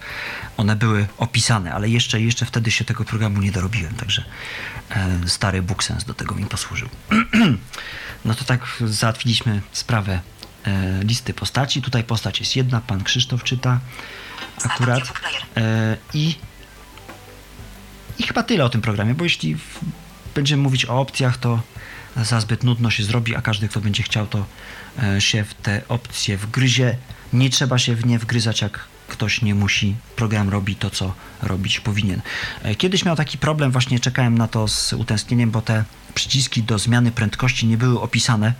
one były opisane, ale jeszcze, jeszcze wtedy się tego programu nie dorobiłem, także e, stary BookSense do tego mi posłużył. no to tak załatwiliśmy sprawę e, listy postaci. Tutaj postać jest jedna, pan Krzysztof czyta akurat e, i i chyba tyle o tym programie, bo jeśli będziemy mówić o opcjach, to za zbyt nudno się zrobi, a każdy, kto będzie chciał, to e, się w te opcje wgryzie. Nie trzeba się w nie wgryzać, jak ktoś nie musi. Program robi to, co robić powinien. E, Kiedyś miał taki problem, właśnie czekałem na to z utęsknieniem, bo te przyciski do zmiany prędkości nie były opisane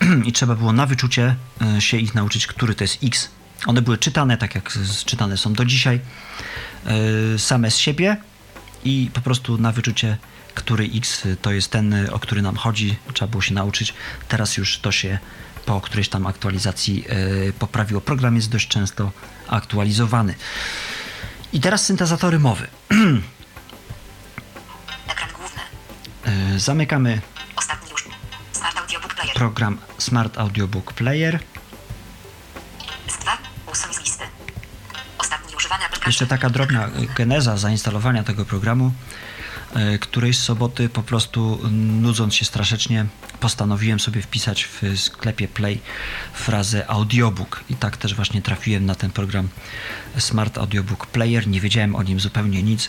i trzeba było na wyczucie e, się ich nauczyć, który to jest X. One były czytane, tak jak czytane są do dzisiaj, e, same z siebie i po prostu na wyczucie, który X to jest ten, o który nam chodzi, trzeba było się nauczyć. Teraz już to się po którejś tam aktualizacji e, poprawiło. Program jest dość często aktualizowany. I teraz syntezatory mowy. Ekran główny. E, Zamykamy. Smart Audiobook Player. program Smart Audiobook Player. Z 2. Usuń z listy. Ostatni używany aplikacja. Jeszcze taka drobna geneza zainstalowania tego programu. E, Którejś soboty po prostu nudząc się strasznie postanowiłem sobie wpisać w sklepie Play frazę audiobook i tak też właśnie trafiłem na ten program Smart Audiobook Player. Nie wiedziałem o nim zupełnie nic.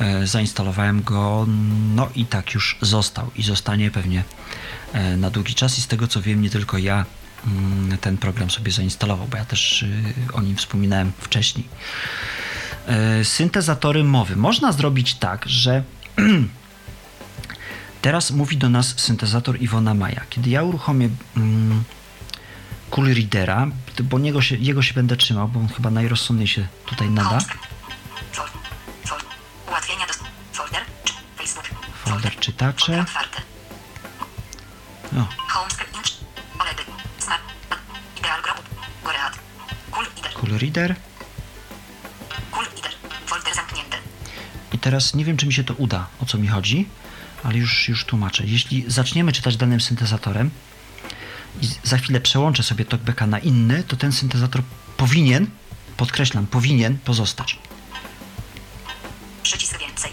E, Zainstalowałem go, no i tak już został i zostanie pewnie e, na długi czas i z tego co wiem nie tylko ja mm, ten program sobie zainstalował, bo ja też y, o nim wspominałem wcześniej. Syntezatory mowy. Można zrobić tak, że teraz mówi do nas syntezator Iwona Maja. Kiedy ja uruchomię mm, Cool Readera, bo niego się, jego się będę trzymał, bo on chyba najrozsądniej się tutaj nada. Folder. Czytacze. O, Home screen. Teraz nie wiem, czy mi się to uda, o co mi chodzi, ale już, już tłumaczę. Jeśli zaczniemy czytać danym syntezatorem i za chwilę przełączę sobie talkbacka na inny, to ten syntezator powinien, podkreślam, powinien pozostać. Przycisk więcej.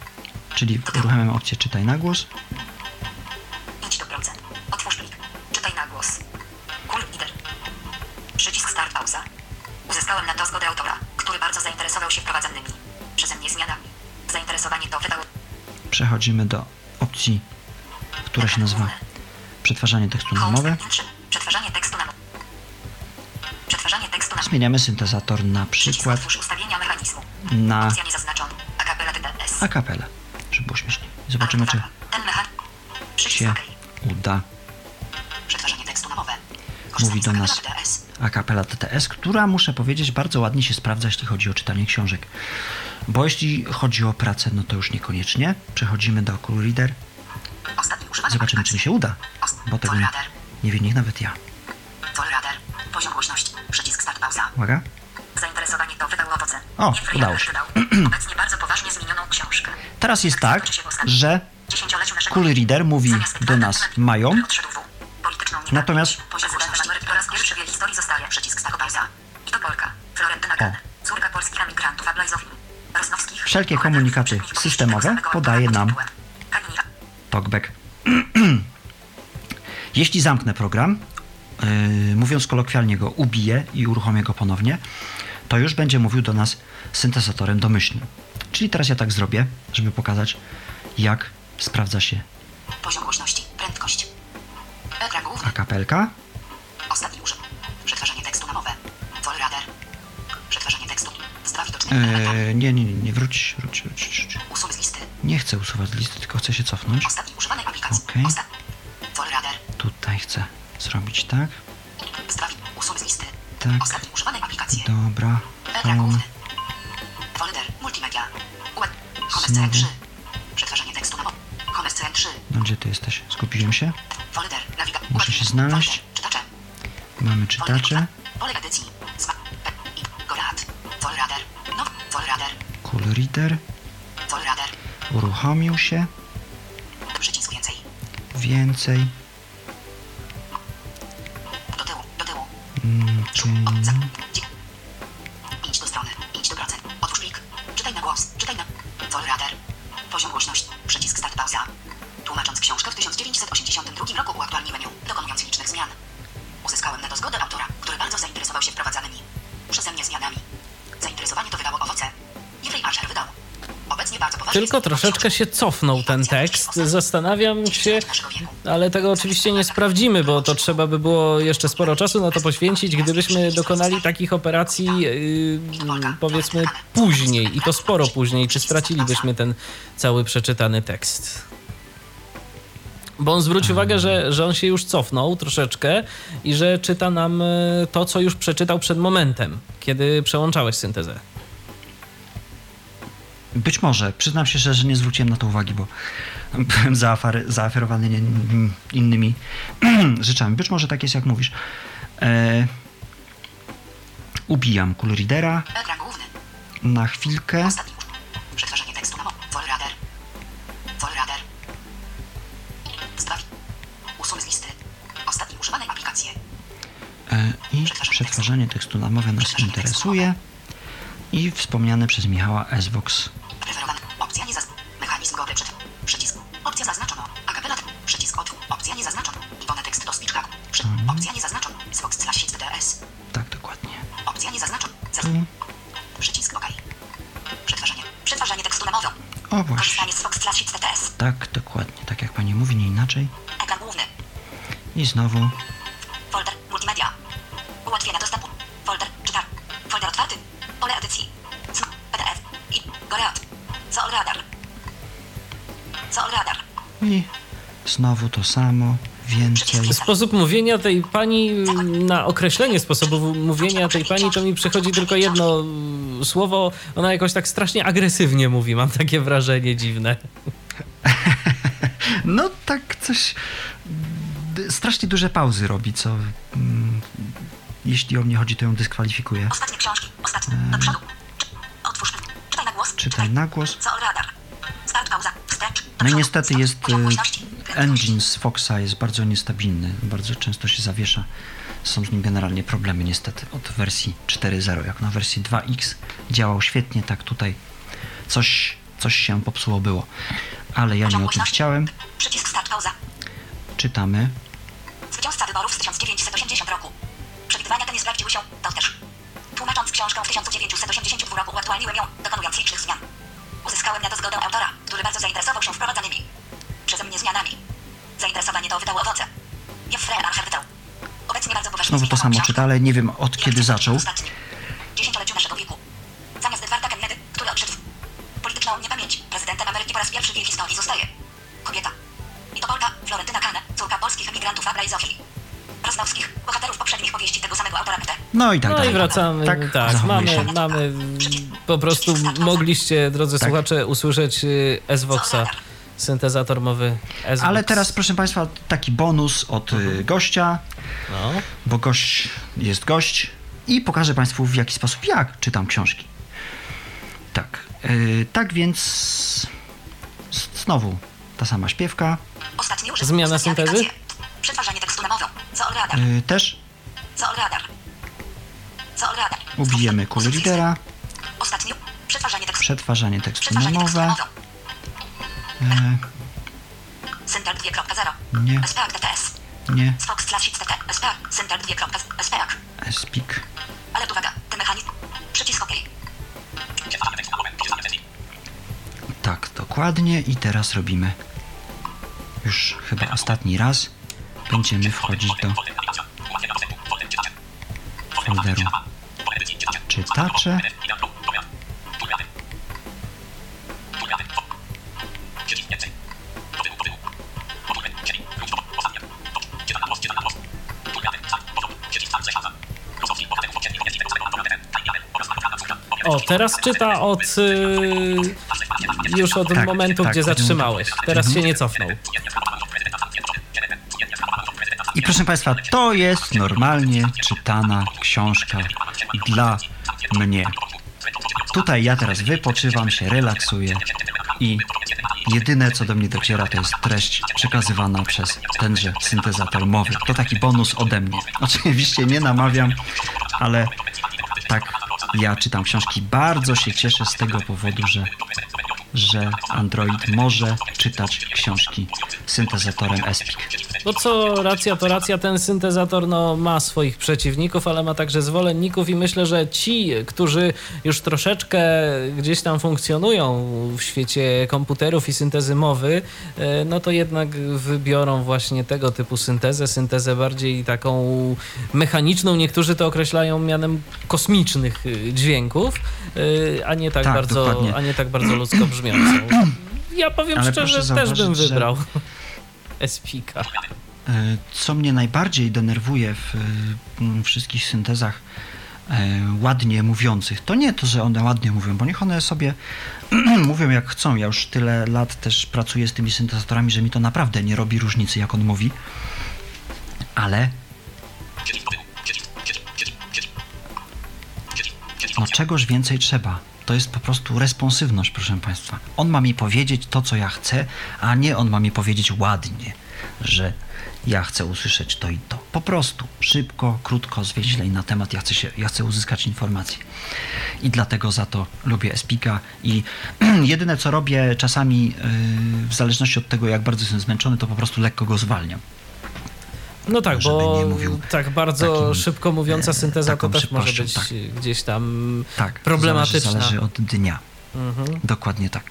Czyli uruchamiam opcję czytaj na głos. Przechodzimy do opcji, która się nazywa przetwarzanie tekstu na mowę. Przetwarzanie tekstu na Przetwarzanie tekstu na Zmieniamy syntezator na przykład na Opcja niezaznaczona. Akapela TDS. a cappella, żeby było śmiesznie. Zobaczymy, czy się uda. Przetwarzanie tekstu na mowę. Mówi do nas akapela TTS, która muszę powiedzieć bardzo ładnie się sprawdza, jeśli chodzi o czytanie książek. Bo jeśli chodzi o pracę, no to już niekoniecznie. Przechodzimy do Cool Reader. Zobaczymy, czy mi się uda, bo tego nie, nie wie niech nawet ja. Poziom głośności. Przycisk start pauza. Uwaga. Zainteresowanie to wydało owoce. O, udało się. wydał. Obecnie bardzo poważnie zmienioną książkę. Teraz jest tak, że Cool Reader mówi do nas mają. Natomiast- Wszelkie komunikaty systemowe podaje nam talkback. Jeśli zamknę program, yy, mówiąc kolokwialnie go ubiję i uruchomię go ponownie, to już będzie mówił do nas syntezatorem domyślnym. Czyli teraz ja tak zrobię, żeby pokazać, jak sprawdza się Poziom głośności. Prędkość. Ekran główny. akapelka. Yy, nie, nie, nie, nie, wróć, wróć, wróć, wróć. Usuń z listy. Nie chcę usuwać z listy, tylko chcę się cofnąć. Ostatni używanej aplikacji. Okej. Ostatni. Tutaj chcę zrobić tak. Z dwa wi- Usuń z listy. Tak. Ostatni używanej aplikacji. Dobra. Ekran Home. Folder. Multimedia. Commerce Znowu. 3. Przetwarzanie tekstu na. Commerce 3. No gdzie ty jesteś? Skupiłem się. Folder. Nawiga. Muszę się Folder. znaleźć. Czytacze. Mamy Folder. czytacze. Pole Google Reader. Uruchomił się. Przycisk więcej. Więcej. Do tyłu, do tyłu. Mm, Tylko troszeczkę się cofnął ten tekst. Zastanawiam się, ale tego oczywiście nie sprawdzimy, bo to trzeba by było jeszcze sporo czasu na to poświęcić, gdybyśmy dokonali takich operacji yy, powiedzmy później i to sporo później, czy stracilibyśmy ten cały przeczytany tekst. Bo on zwróć uwagę, że, że on się już cofnął troszeczkę i że czyta nam y, to, co już przeczytał przed momentem, kiedy przełączałeś syntezę. Być może. Przyznam się szczerze, że nie zwróciłem na to uwagi, bo byłem zaafary, zaaferowany nie, innymi rzeczami. Być może tak jest, jak mówisz. E, ubijam cool readera Ekran główny. na chwilkę. Przetwarzanie tekstu na. Vollrader. Vollrader. Zbawi. Usuń z listy. Ostatnie używane aplikacje. E, I przetwarzanie tekstu na mowę nas interesuje. I wspomniane przez Michała SVOX. O właśnie. Tak, dokładnie. Tak jak pani mówi, nie inaczej. Ekran główny. I znowu Folder. Multimedia. Ułatwienia dostępu. Folder. Czytar. Folder otwarty. Pole edycji. Sm. PDF. I. Goreat. Sol radar. Sol radar. i znowu to samo. Więcej. Sposób mówienia tej pani, na określenie sposobu mówienia tej pani, to mi przychodzi tylko jedno słowo. Ona jakoś tak strasznie agresywnie mówi, mam takie wrażenie dziwne. No tak coś. Strasznie duże pauzy robi, co. Mm, jeśli o mnie chodzi, to ją dyskwalifikuje. Ostatnie książki. Ostatnie. Do przodu. Otwórz. Czytaj na głos. Czytaj na głos. Sol radar. Start pauza. Wstecz. No i niestety jest. Y. Engine z Foxa jest bardzo niestabilny. Bardzo często się zawiesza. Są z nim generalnie problemy, niestety. Od wersji 4.0. Jak na wersji 2X działał świetnie, tak tutaj coś, coś się popsuło było. Ale ja nie o tym chciałem. Przycisk start pauza. Czytamy. Zwycięzca wyborów z 1980 roku. Przewidywania te nie sprawdziły się, to też. Tłumacząc książkę w 1982 roku uaktualniłem ją, dokonując licznych zmian. Uzyskałem na to zgodę autora, który bardzo zainteresował się wprowadzanymi przeze mnie zmianami. Zainteresowanie to wydało owoce. Jeffrey Archer wydał. Obecnie bardzo poważnie Znowu to samo czyta, ale nie wiem od kiedy zaczął. Dziesięcioleciu naszego wieku. Zamiast Edwarda Kennedy, który odszedł w polityczną niepamięć, prezydentem Ameryki po raz pierwszy w jej historii zostaje kobieta. I to Polka Florentyna Kane, córka polskich emigrantów Abra i Zofii. Bohaterów poprzednich powieści tego samego autora. No i tak No dalej. i wracamy. Tak, zachowuje mamy, mamy. Po prostu mogliście, drodzy Tak. słuchacze, usłyszeć y, S-Voxa, syntezator mowy S-Vox. Ale teraz, proszę Państwa, taki bonus od y, gościa, No. bo gość jest gość i pokażę Państwu w jaki sposób ja czytam książki. Tak, y, tak więc znowu ta sama śpiewka, Ostatni użytek. Zmiana syntezy? Przetwarzanie tekstu na mowę. Sol radar. y, też Sol radar. Sol radar. ubijemy cool Usuń z listy. readera, Ostatni. Przetwarzanie tekstu. przetwarzanie tekstu na Przetwarzanie tekstu na mowę, mowę. y, Syntar 2.0. Nie. Nie, Fox slash HTTP. SPAC. Syntar 2.0. SPAC. speak, Ale uwaga. Ten mechanizm. Przycisk OK. tak, dokładnie i teraz robimy już chyba ostatni raz, będziemy wchodzić do folderu czytacze, O, teraz czyta od. Y, już od Tak, momentu, tak. gdzie zatrzymałeś. Teraz się nie cofnął. I proszę Państwa, to jest normalnie czytana książka dla mnie. Tutaj ja teraz wypoczywam się, relaksuję i Jedyne, co do mnie dociera, to jest treść przekazywana przez tenże syntezator mowy. To taki bonus ode mnie. Oczywiście nie namawiam, ale ja czytam książki. Bardzo się cieszę z tego powodu, że, że Android może czytać książki syntezatorem ESPIC. No co racja, to racja, ten syntezator no, ma swoich przeciwników, ale ma także zwolenników i myślę, że ci, którzy już troszeczkę gdzieś tam funkcjonują w świecie komputerów i syntezy mowy, e, no to jednak wybiorą właśnie tego typu syntezę, syntezę bardziej taką mechaniczną, niektórzy to określają mianem kosmicznych e, dźwięków, e, a nie tak, Tak, bardzo, dokładnie. a nie tak bardzo ludzko brzmiącą. Ja powiem Ale szczerze, też bym zauważyć, że- wybrał E, Co mnie najbardziej denerwuje w wszystkich syntezach e, ładnie mówiących, to nie to, że one ładnie mówią, bo niech one sobie mówią jak chcą. Ja już tyle lat też pracuję z tymi syntezatorami, że mi to naprawdę nie robi różnicy, jak on mówi. Ale no czegoż więcej trzeba. To jest po prostu responsywność, proszę Państwa. On ma mi powiedzieć to, co ja chcę, a nie on ma mi powiedzieć ładnie, że ja chcę usłyszeć to i to. Po prostu, szybko, krótko, zwieźlej na temat, ja chcę, się, ja chcę uzyskać informacje. I dlatego za to lubię Espika i jedyne, co robię czasami, yy, w zależności od tego, jak bardzo jestem zmęczony, to po prostu lekko go zwalniam. No tak, żeby bo nie mówił tak bardzo takim, szybko mówiąca e, synteza to też może być tak. gdzieś tam Tak, problematyczna. Zależy, zależy od dnia. Mhm. Dokładnie tak.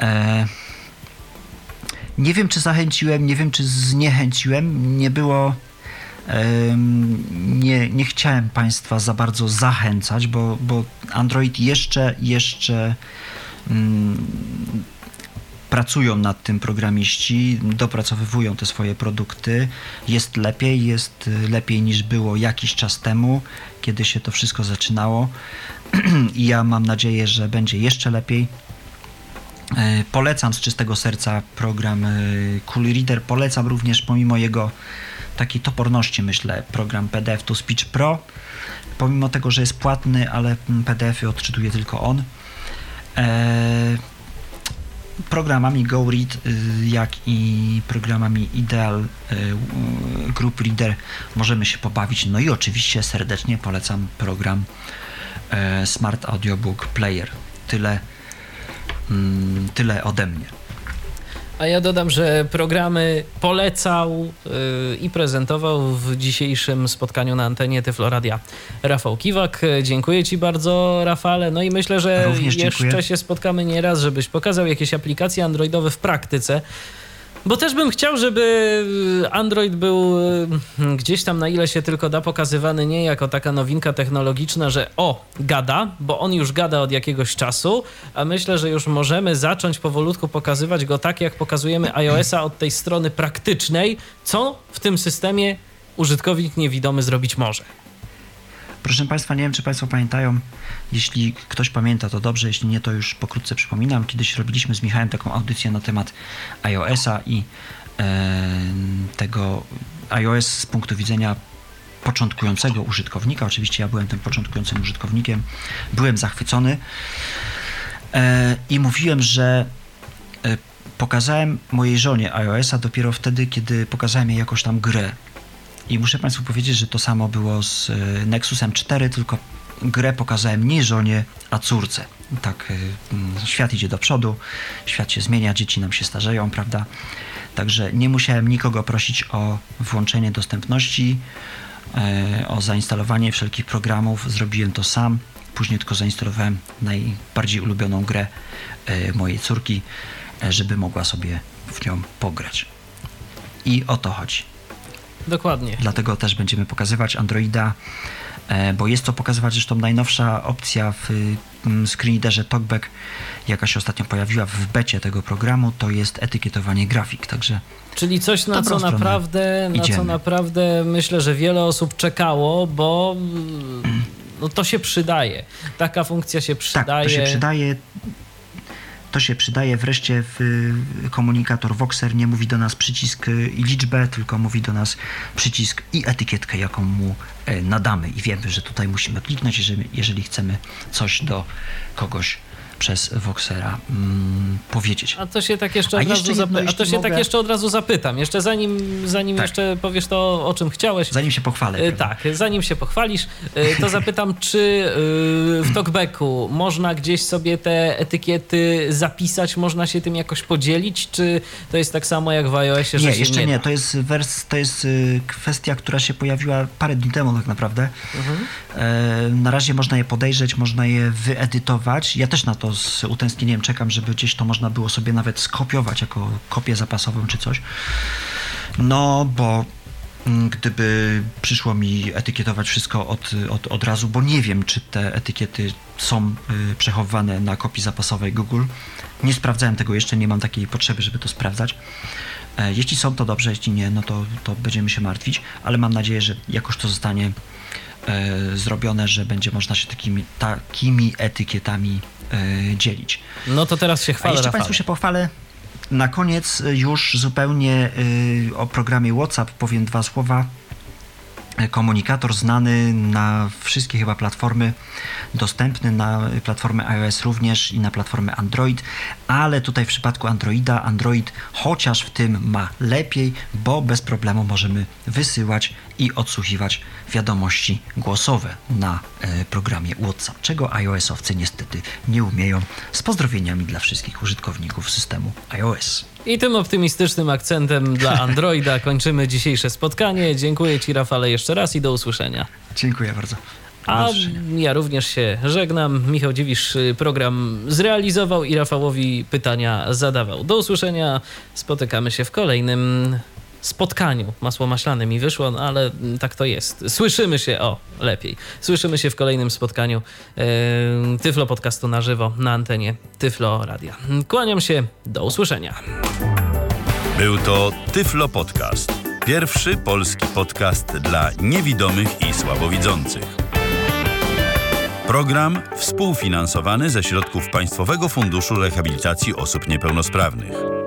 E, nie wiem, czy zachęciłem, nie wiem, czy zniechęciłem. Nie było. nie, nie chciałem Państwa za bardzo zachęcać, bo, bo Android jeszcze, jeszcze mm, pracują nad tym programiści, dopracowywują te swoje produkty. Jest lepiej, jest y, lepiej niż było jakiś czas temu, kiedy się to wszystko zaczynało. I ja mam nadzieję, że będzie jeszcze lepiej. E, Polecam z czystego serca program e, Cool Reader. Polecam również, pomimo jego takiej toporności, myślę, program PDF to Speech Pro. Pomimo tego, że jest płatny, ale mm, PDF-y odczytuje tylko on. E, Programami GoRead, y, jak i programami Ideal y, y, Group Reader możemy się pobawić. No i oczywiście serdecznie polecam program Smart Audiobook Player. Tyle, mm, tyle ode mnie. A ja dodam, że programy polecał yy, i prezentował w dzisiejszym spotkaniu na antenie Tyfloradia Rafał Kiwak. Dziękuję Ci bardzo, Rafale. No i myślę, że Również jeszcze dziękuję. się spotkamy nieraz, żebyś pokazał jakieś aplikacje androidowe w praktyce. Bo też bym chciał, żeby Android był y, gdzieś tam na ile się tylko da pokazywany nie jako taka nowinka technologiczna, że o, gada, bo on już gada od jakiegoś czasu, a myślę, że już możemy zacząć powolutku pokazywać go tak, jak pokazujemy iOS-a od tej strony praktycznej, co w tym systemie użytkownik niewidomy zrobić może. Proszę Państwa, nie wiem, czy Państwo pamiętają, jeśli ktoś pamięta, to dobrze, jeśli nie, to już pokrótce przypominam. Kiedyś robiliśmy z Michałem taką audycję na temat iOS-a i e, tego iOS z punktu widzenia początkującego użytkownika. Oczywiście ja byłem tym początkującym użytkownikiem, byłem zachwycony e, i mówiłem, że e, pokazałem mojej żonie iOS-a dopiero wtedy, kiedy pokazałem jej jakąś tam grę. I muszę Państwu powiedzieć, że to samo było z e, Nexusem 4, tylko grę pokazałem nie żonie, a córce. Tak, e, mm, świat idzie do przodu, świat się zmienia, dzieci nam się starzeją, prawda? Także nie musiałem nikogo prosić o włączenie dostępności, e, o zainstalowanie wszelkich programów. Zrobiłem to sam. Później tylko zainstalowałem najbardziej ulubioną grę mojej córki, żeby mogła sobie w nią pograć. I o to chodzi. Dokładnie. Dlatego też będziemy pokazywać Androida, e, bo jest to pokazywać zresztą najnowsza opcja w mm, screenreaderze TalkBack, jaka się ostatnio pojawiła w becie tego programu, to jest etykietowanie grafik. Także Czyli coś, na Dobrą co naprawdę, na co naprawdę myślę, że wiele osób czekało, bo mm, no, to się przydaje. Taka funkcja się tak, przydaje. to się przydaje. To się przydaje. Wreszcie w, y, komunikator Voxer nie mówi do nas przycisk y, i liczbę, tylko mówi do nas przycisk i etykietkę, jaką mu e, nadamy. I wiemy, że tutaj musimy kliknąć, jeżeli, jeżeli chcemy coś do kogoś przez Voxera mm, powiedzieć. A to się tak jeszcze od jeszcze razu jedno, się tak mogę- jeszcze od razu zapytam. Jeszcze zanim, zanim Tak. jeszcze powiesz to, o czym chciałeś. Zanim się pochwalę. Prawda? Tak, zanim się pochwalisz, e, to zapytam, czy e, w talkbacku można gdzieś sobie te etykiety zapisać, można się tym jakoś podzielić, czy to jest tak samo jak w iOSie, Nie, jeszcze nie, nie. To jest, wers, to jest y, kwestia, która się pojawiła parę dni temu tak naprawdę. Mhm. E, na razie można je podejrzeć, można je wyedytować. Ja też na to z utęsknieniem czekam, żeby gdzieś to można było sobie nawet skopiować jako kopię zapasową czy coś. No, bo mm, gdyby przyszło mi etykietować wszystko od, od, od razu, bo nie wiem, czy te etykiety są y, przechowywane na kopii zapasowej Google. Nie sprawdzałem tego jeszcze, nie mam takiej potrzeby, żeby to sprawdzać. E, Jeśli są, to dobrze, jeśli nie, no to, to będziemy się martwić, ale mam nadzieję, że jakoś to zostanie e, zrobione, że będzie można się takimi, takimi etykietami dzielić. No to teraz się A chwalę, jeszcze Rafale. Państwu się pochwalę. Na koniec już zupełnie y, o programie WhatsApp powiem dwa słowa. Komunikator znany na wszystkie chyba platformy, dostępny na platformę iOS również i na platformę Android, ale tutaj w przypadku Androida, Android chociaż w tym ma lepiej, bo bez problemu możemy wysyłać i odsłuchiwać wiadomości głosowe na e, programie WhatsApp, czego iOS-owcy niestety nie umieją. Z pozdrowieniami dla wszystkich użytkowników systemu iOS. I tym optymistycznym akcentem dla Androida kończymy dzisiejsze spotkanie. Dziękuję Ci, Rafale, jeszcze raz i do usłyszenia. Dziękuję bardzo. A ja również się żegnam. Michał Dziwisz y, program zrealizował i Rafałowi pytania zadawał. Do usłyszenia. Spotykamy się w kolejnym spotkaniu. Masło maślane mi wyszło, no ale mm, tak to jest. Słyszymy się, o, lepiej. Słyszymy się w kolejnym spotkaniu yy, Tyflo Podcastu na żywo na antenie Tyflo Radia. Kłaniam się, do usłyszenia. Był to Tyflo Podcast. Pierwszy polski podcast dla niewidomych i słabowidzących. Program współfinansowany ze środków Państwowego Funduszu Rehabilitacji Osób Niepełnosprawnych.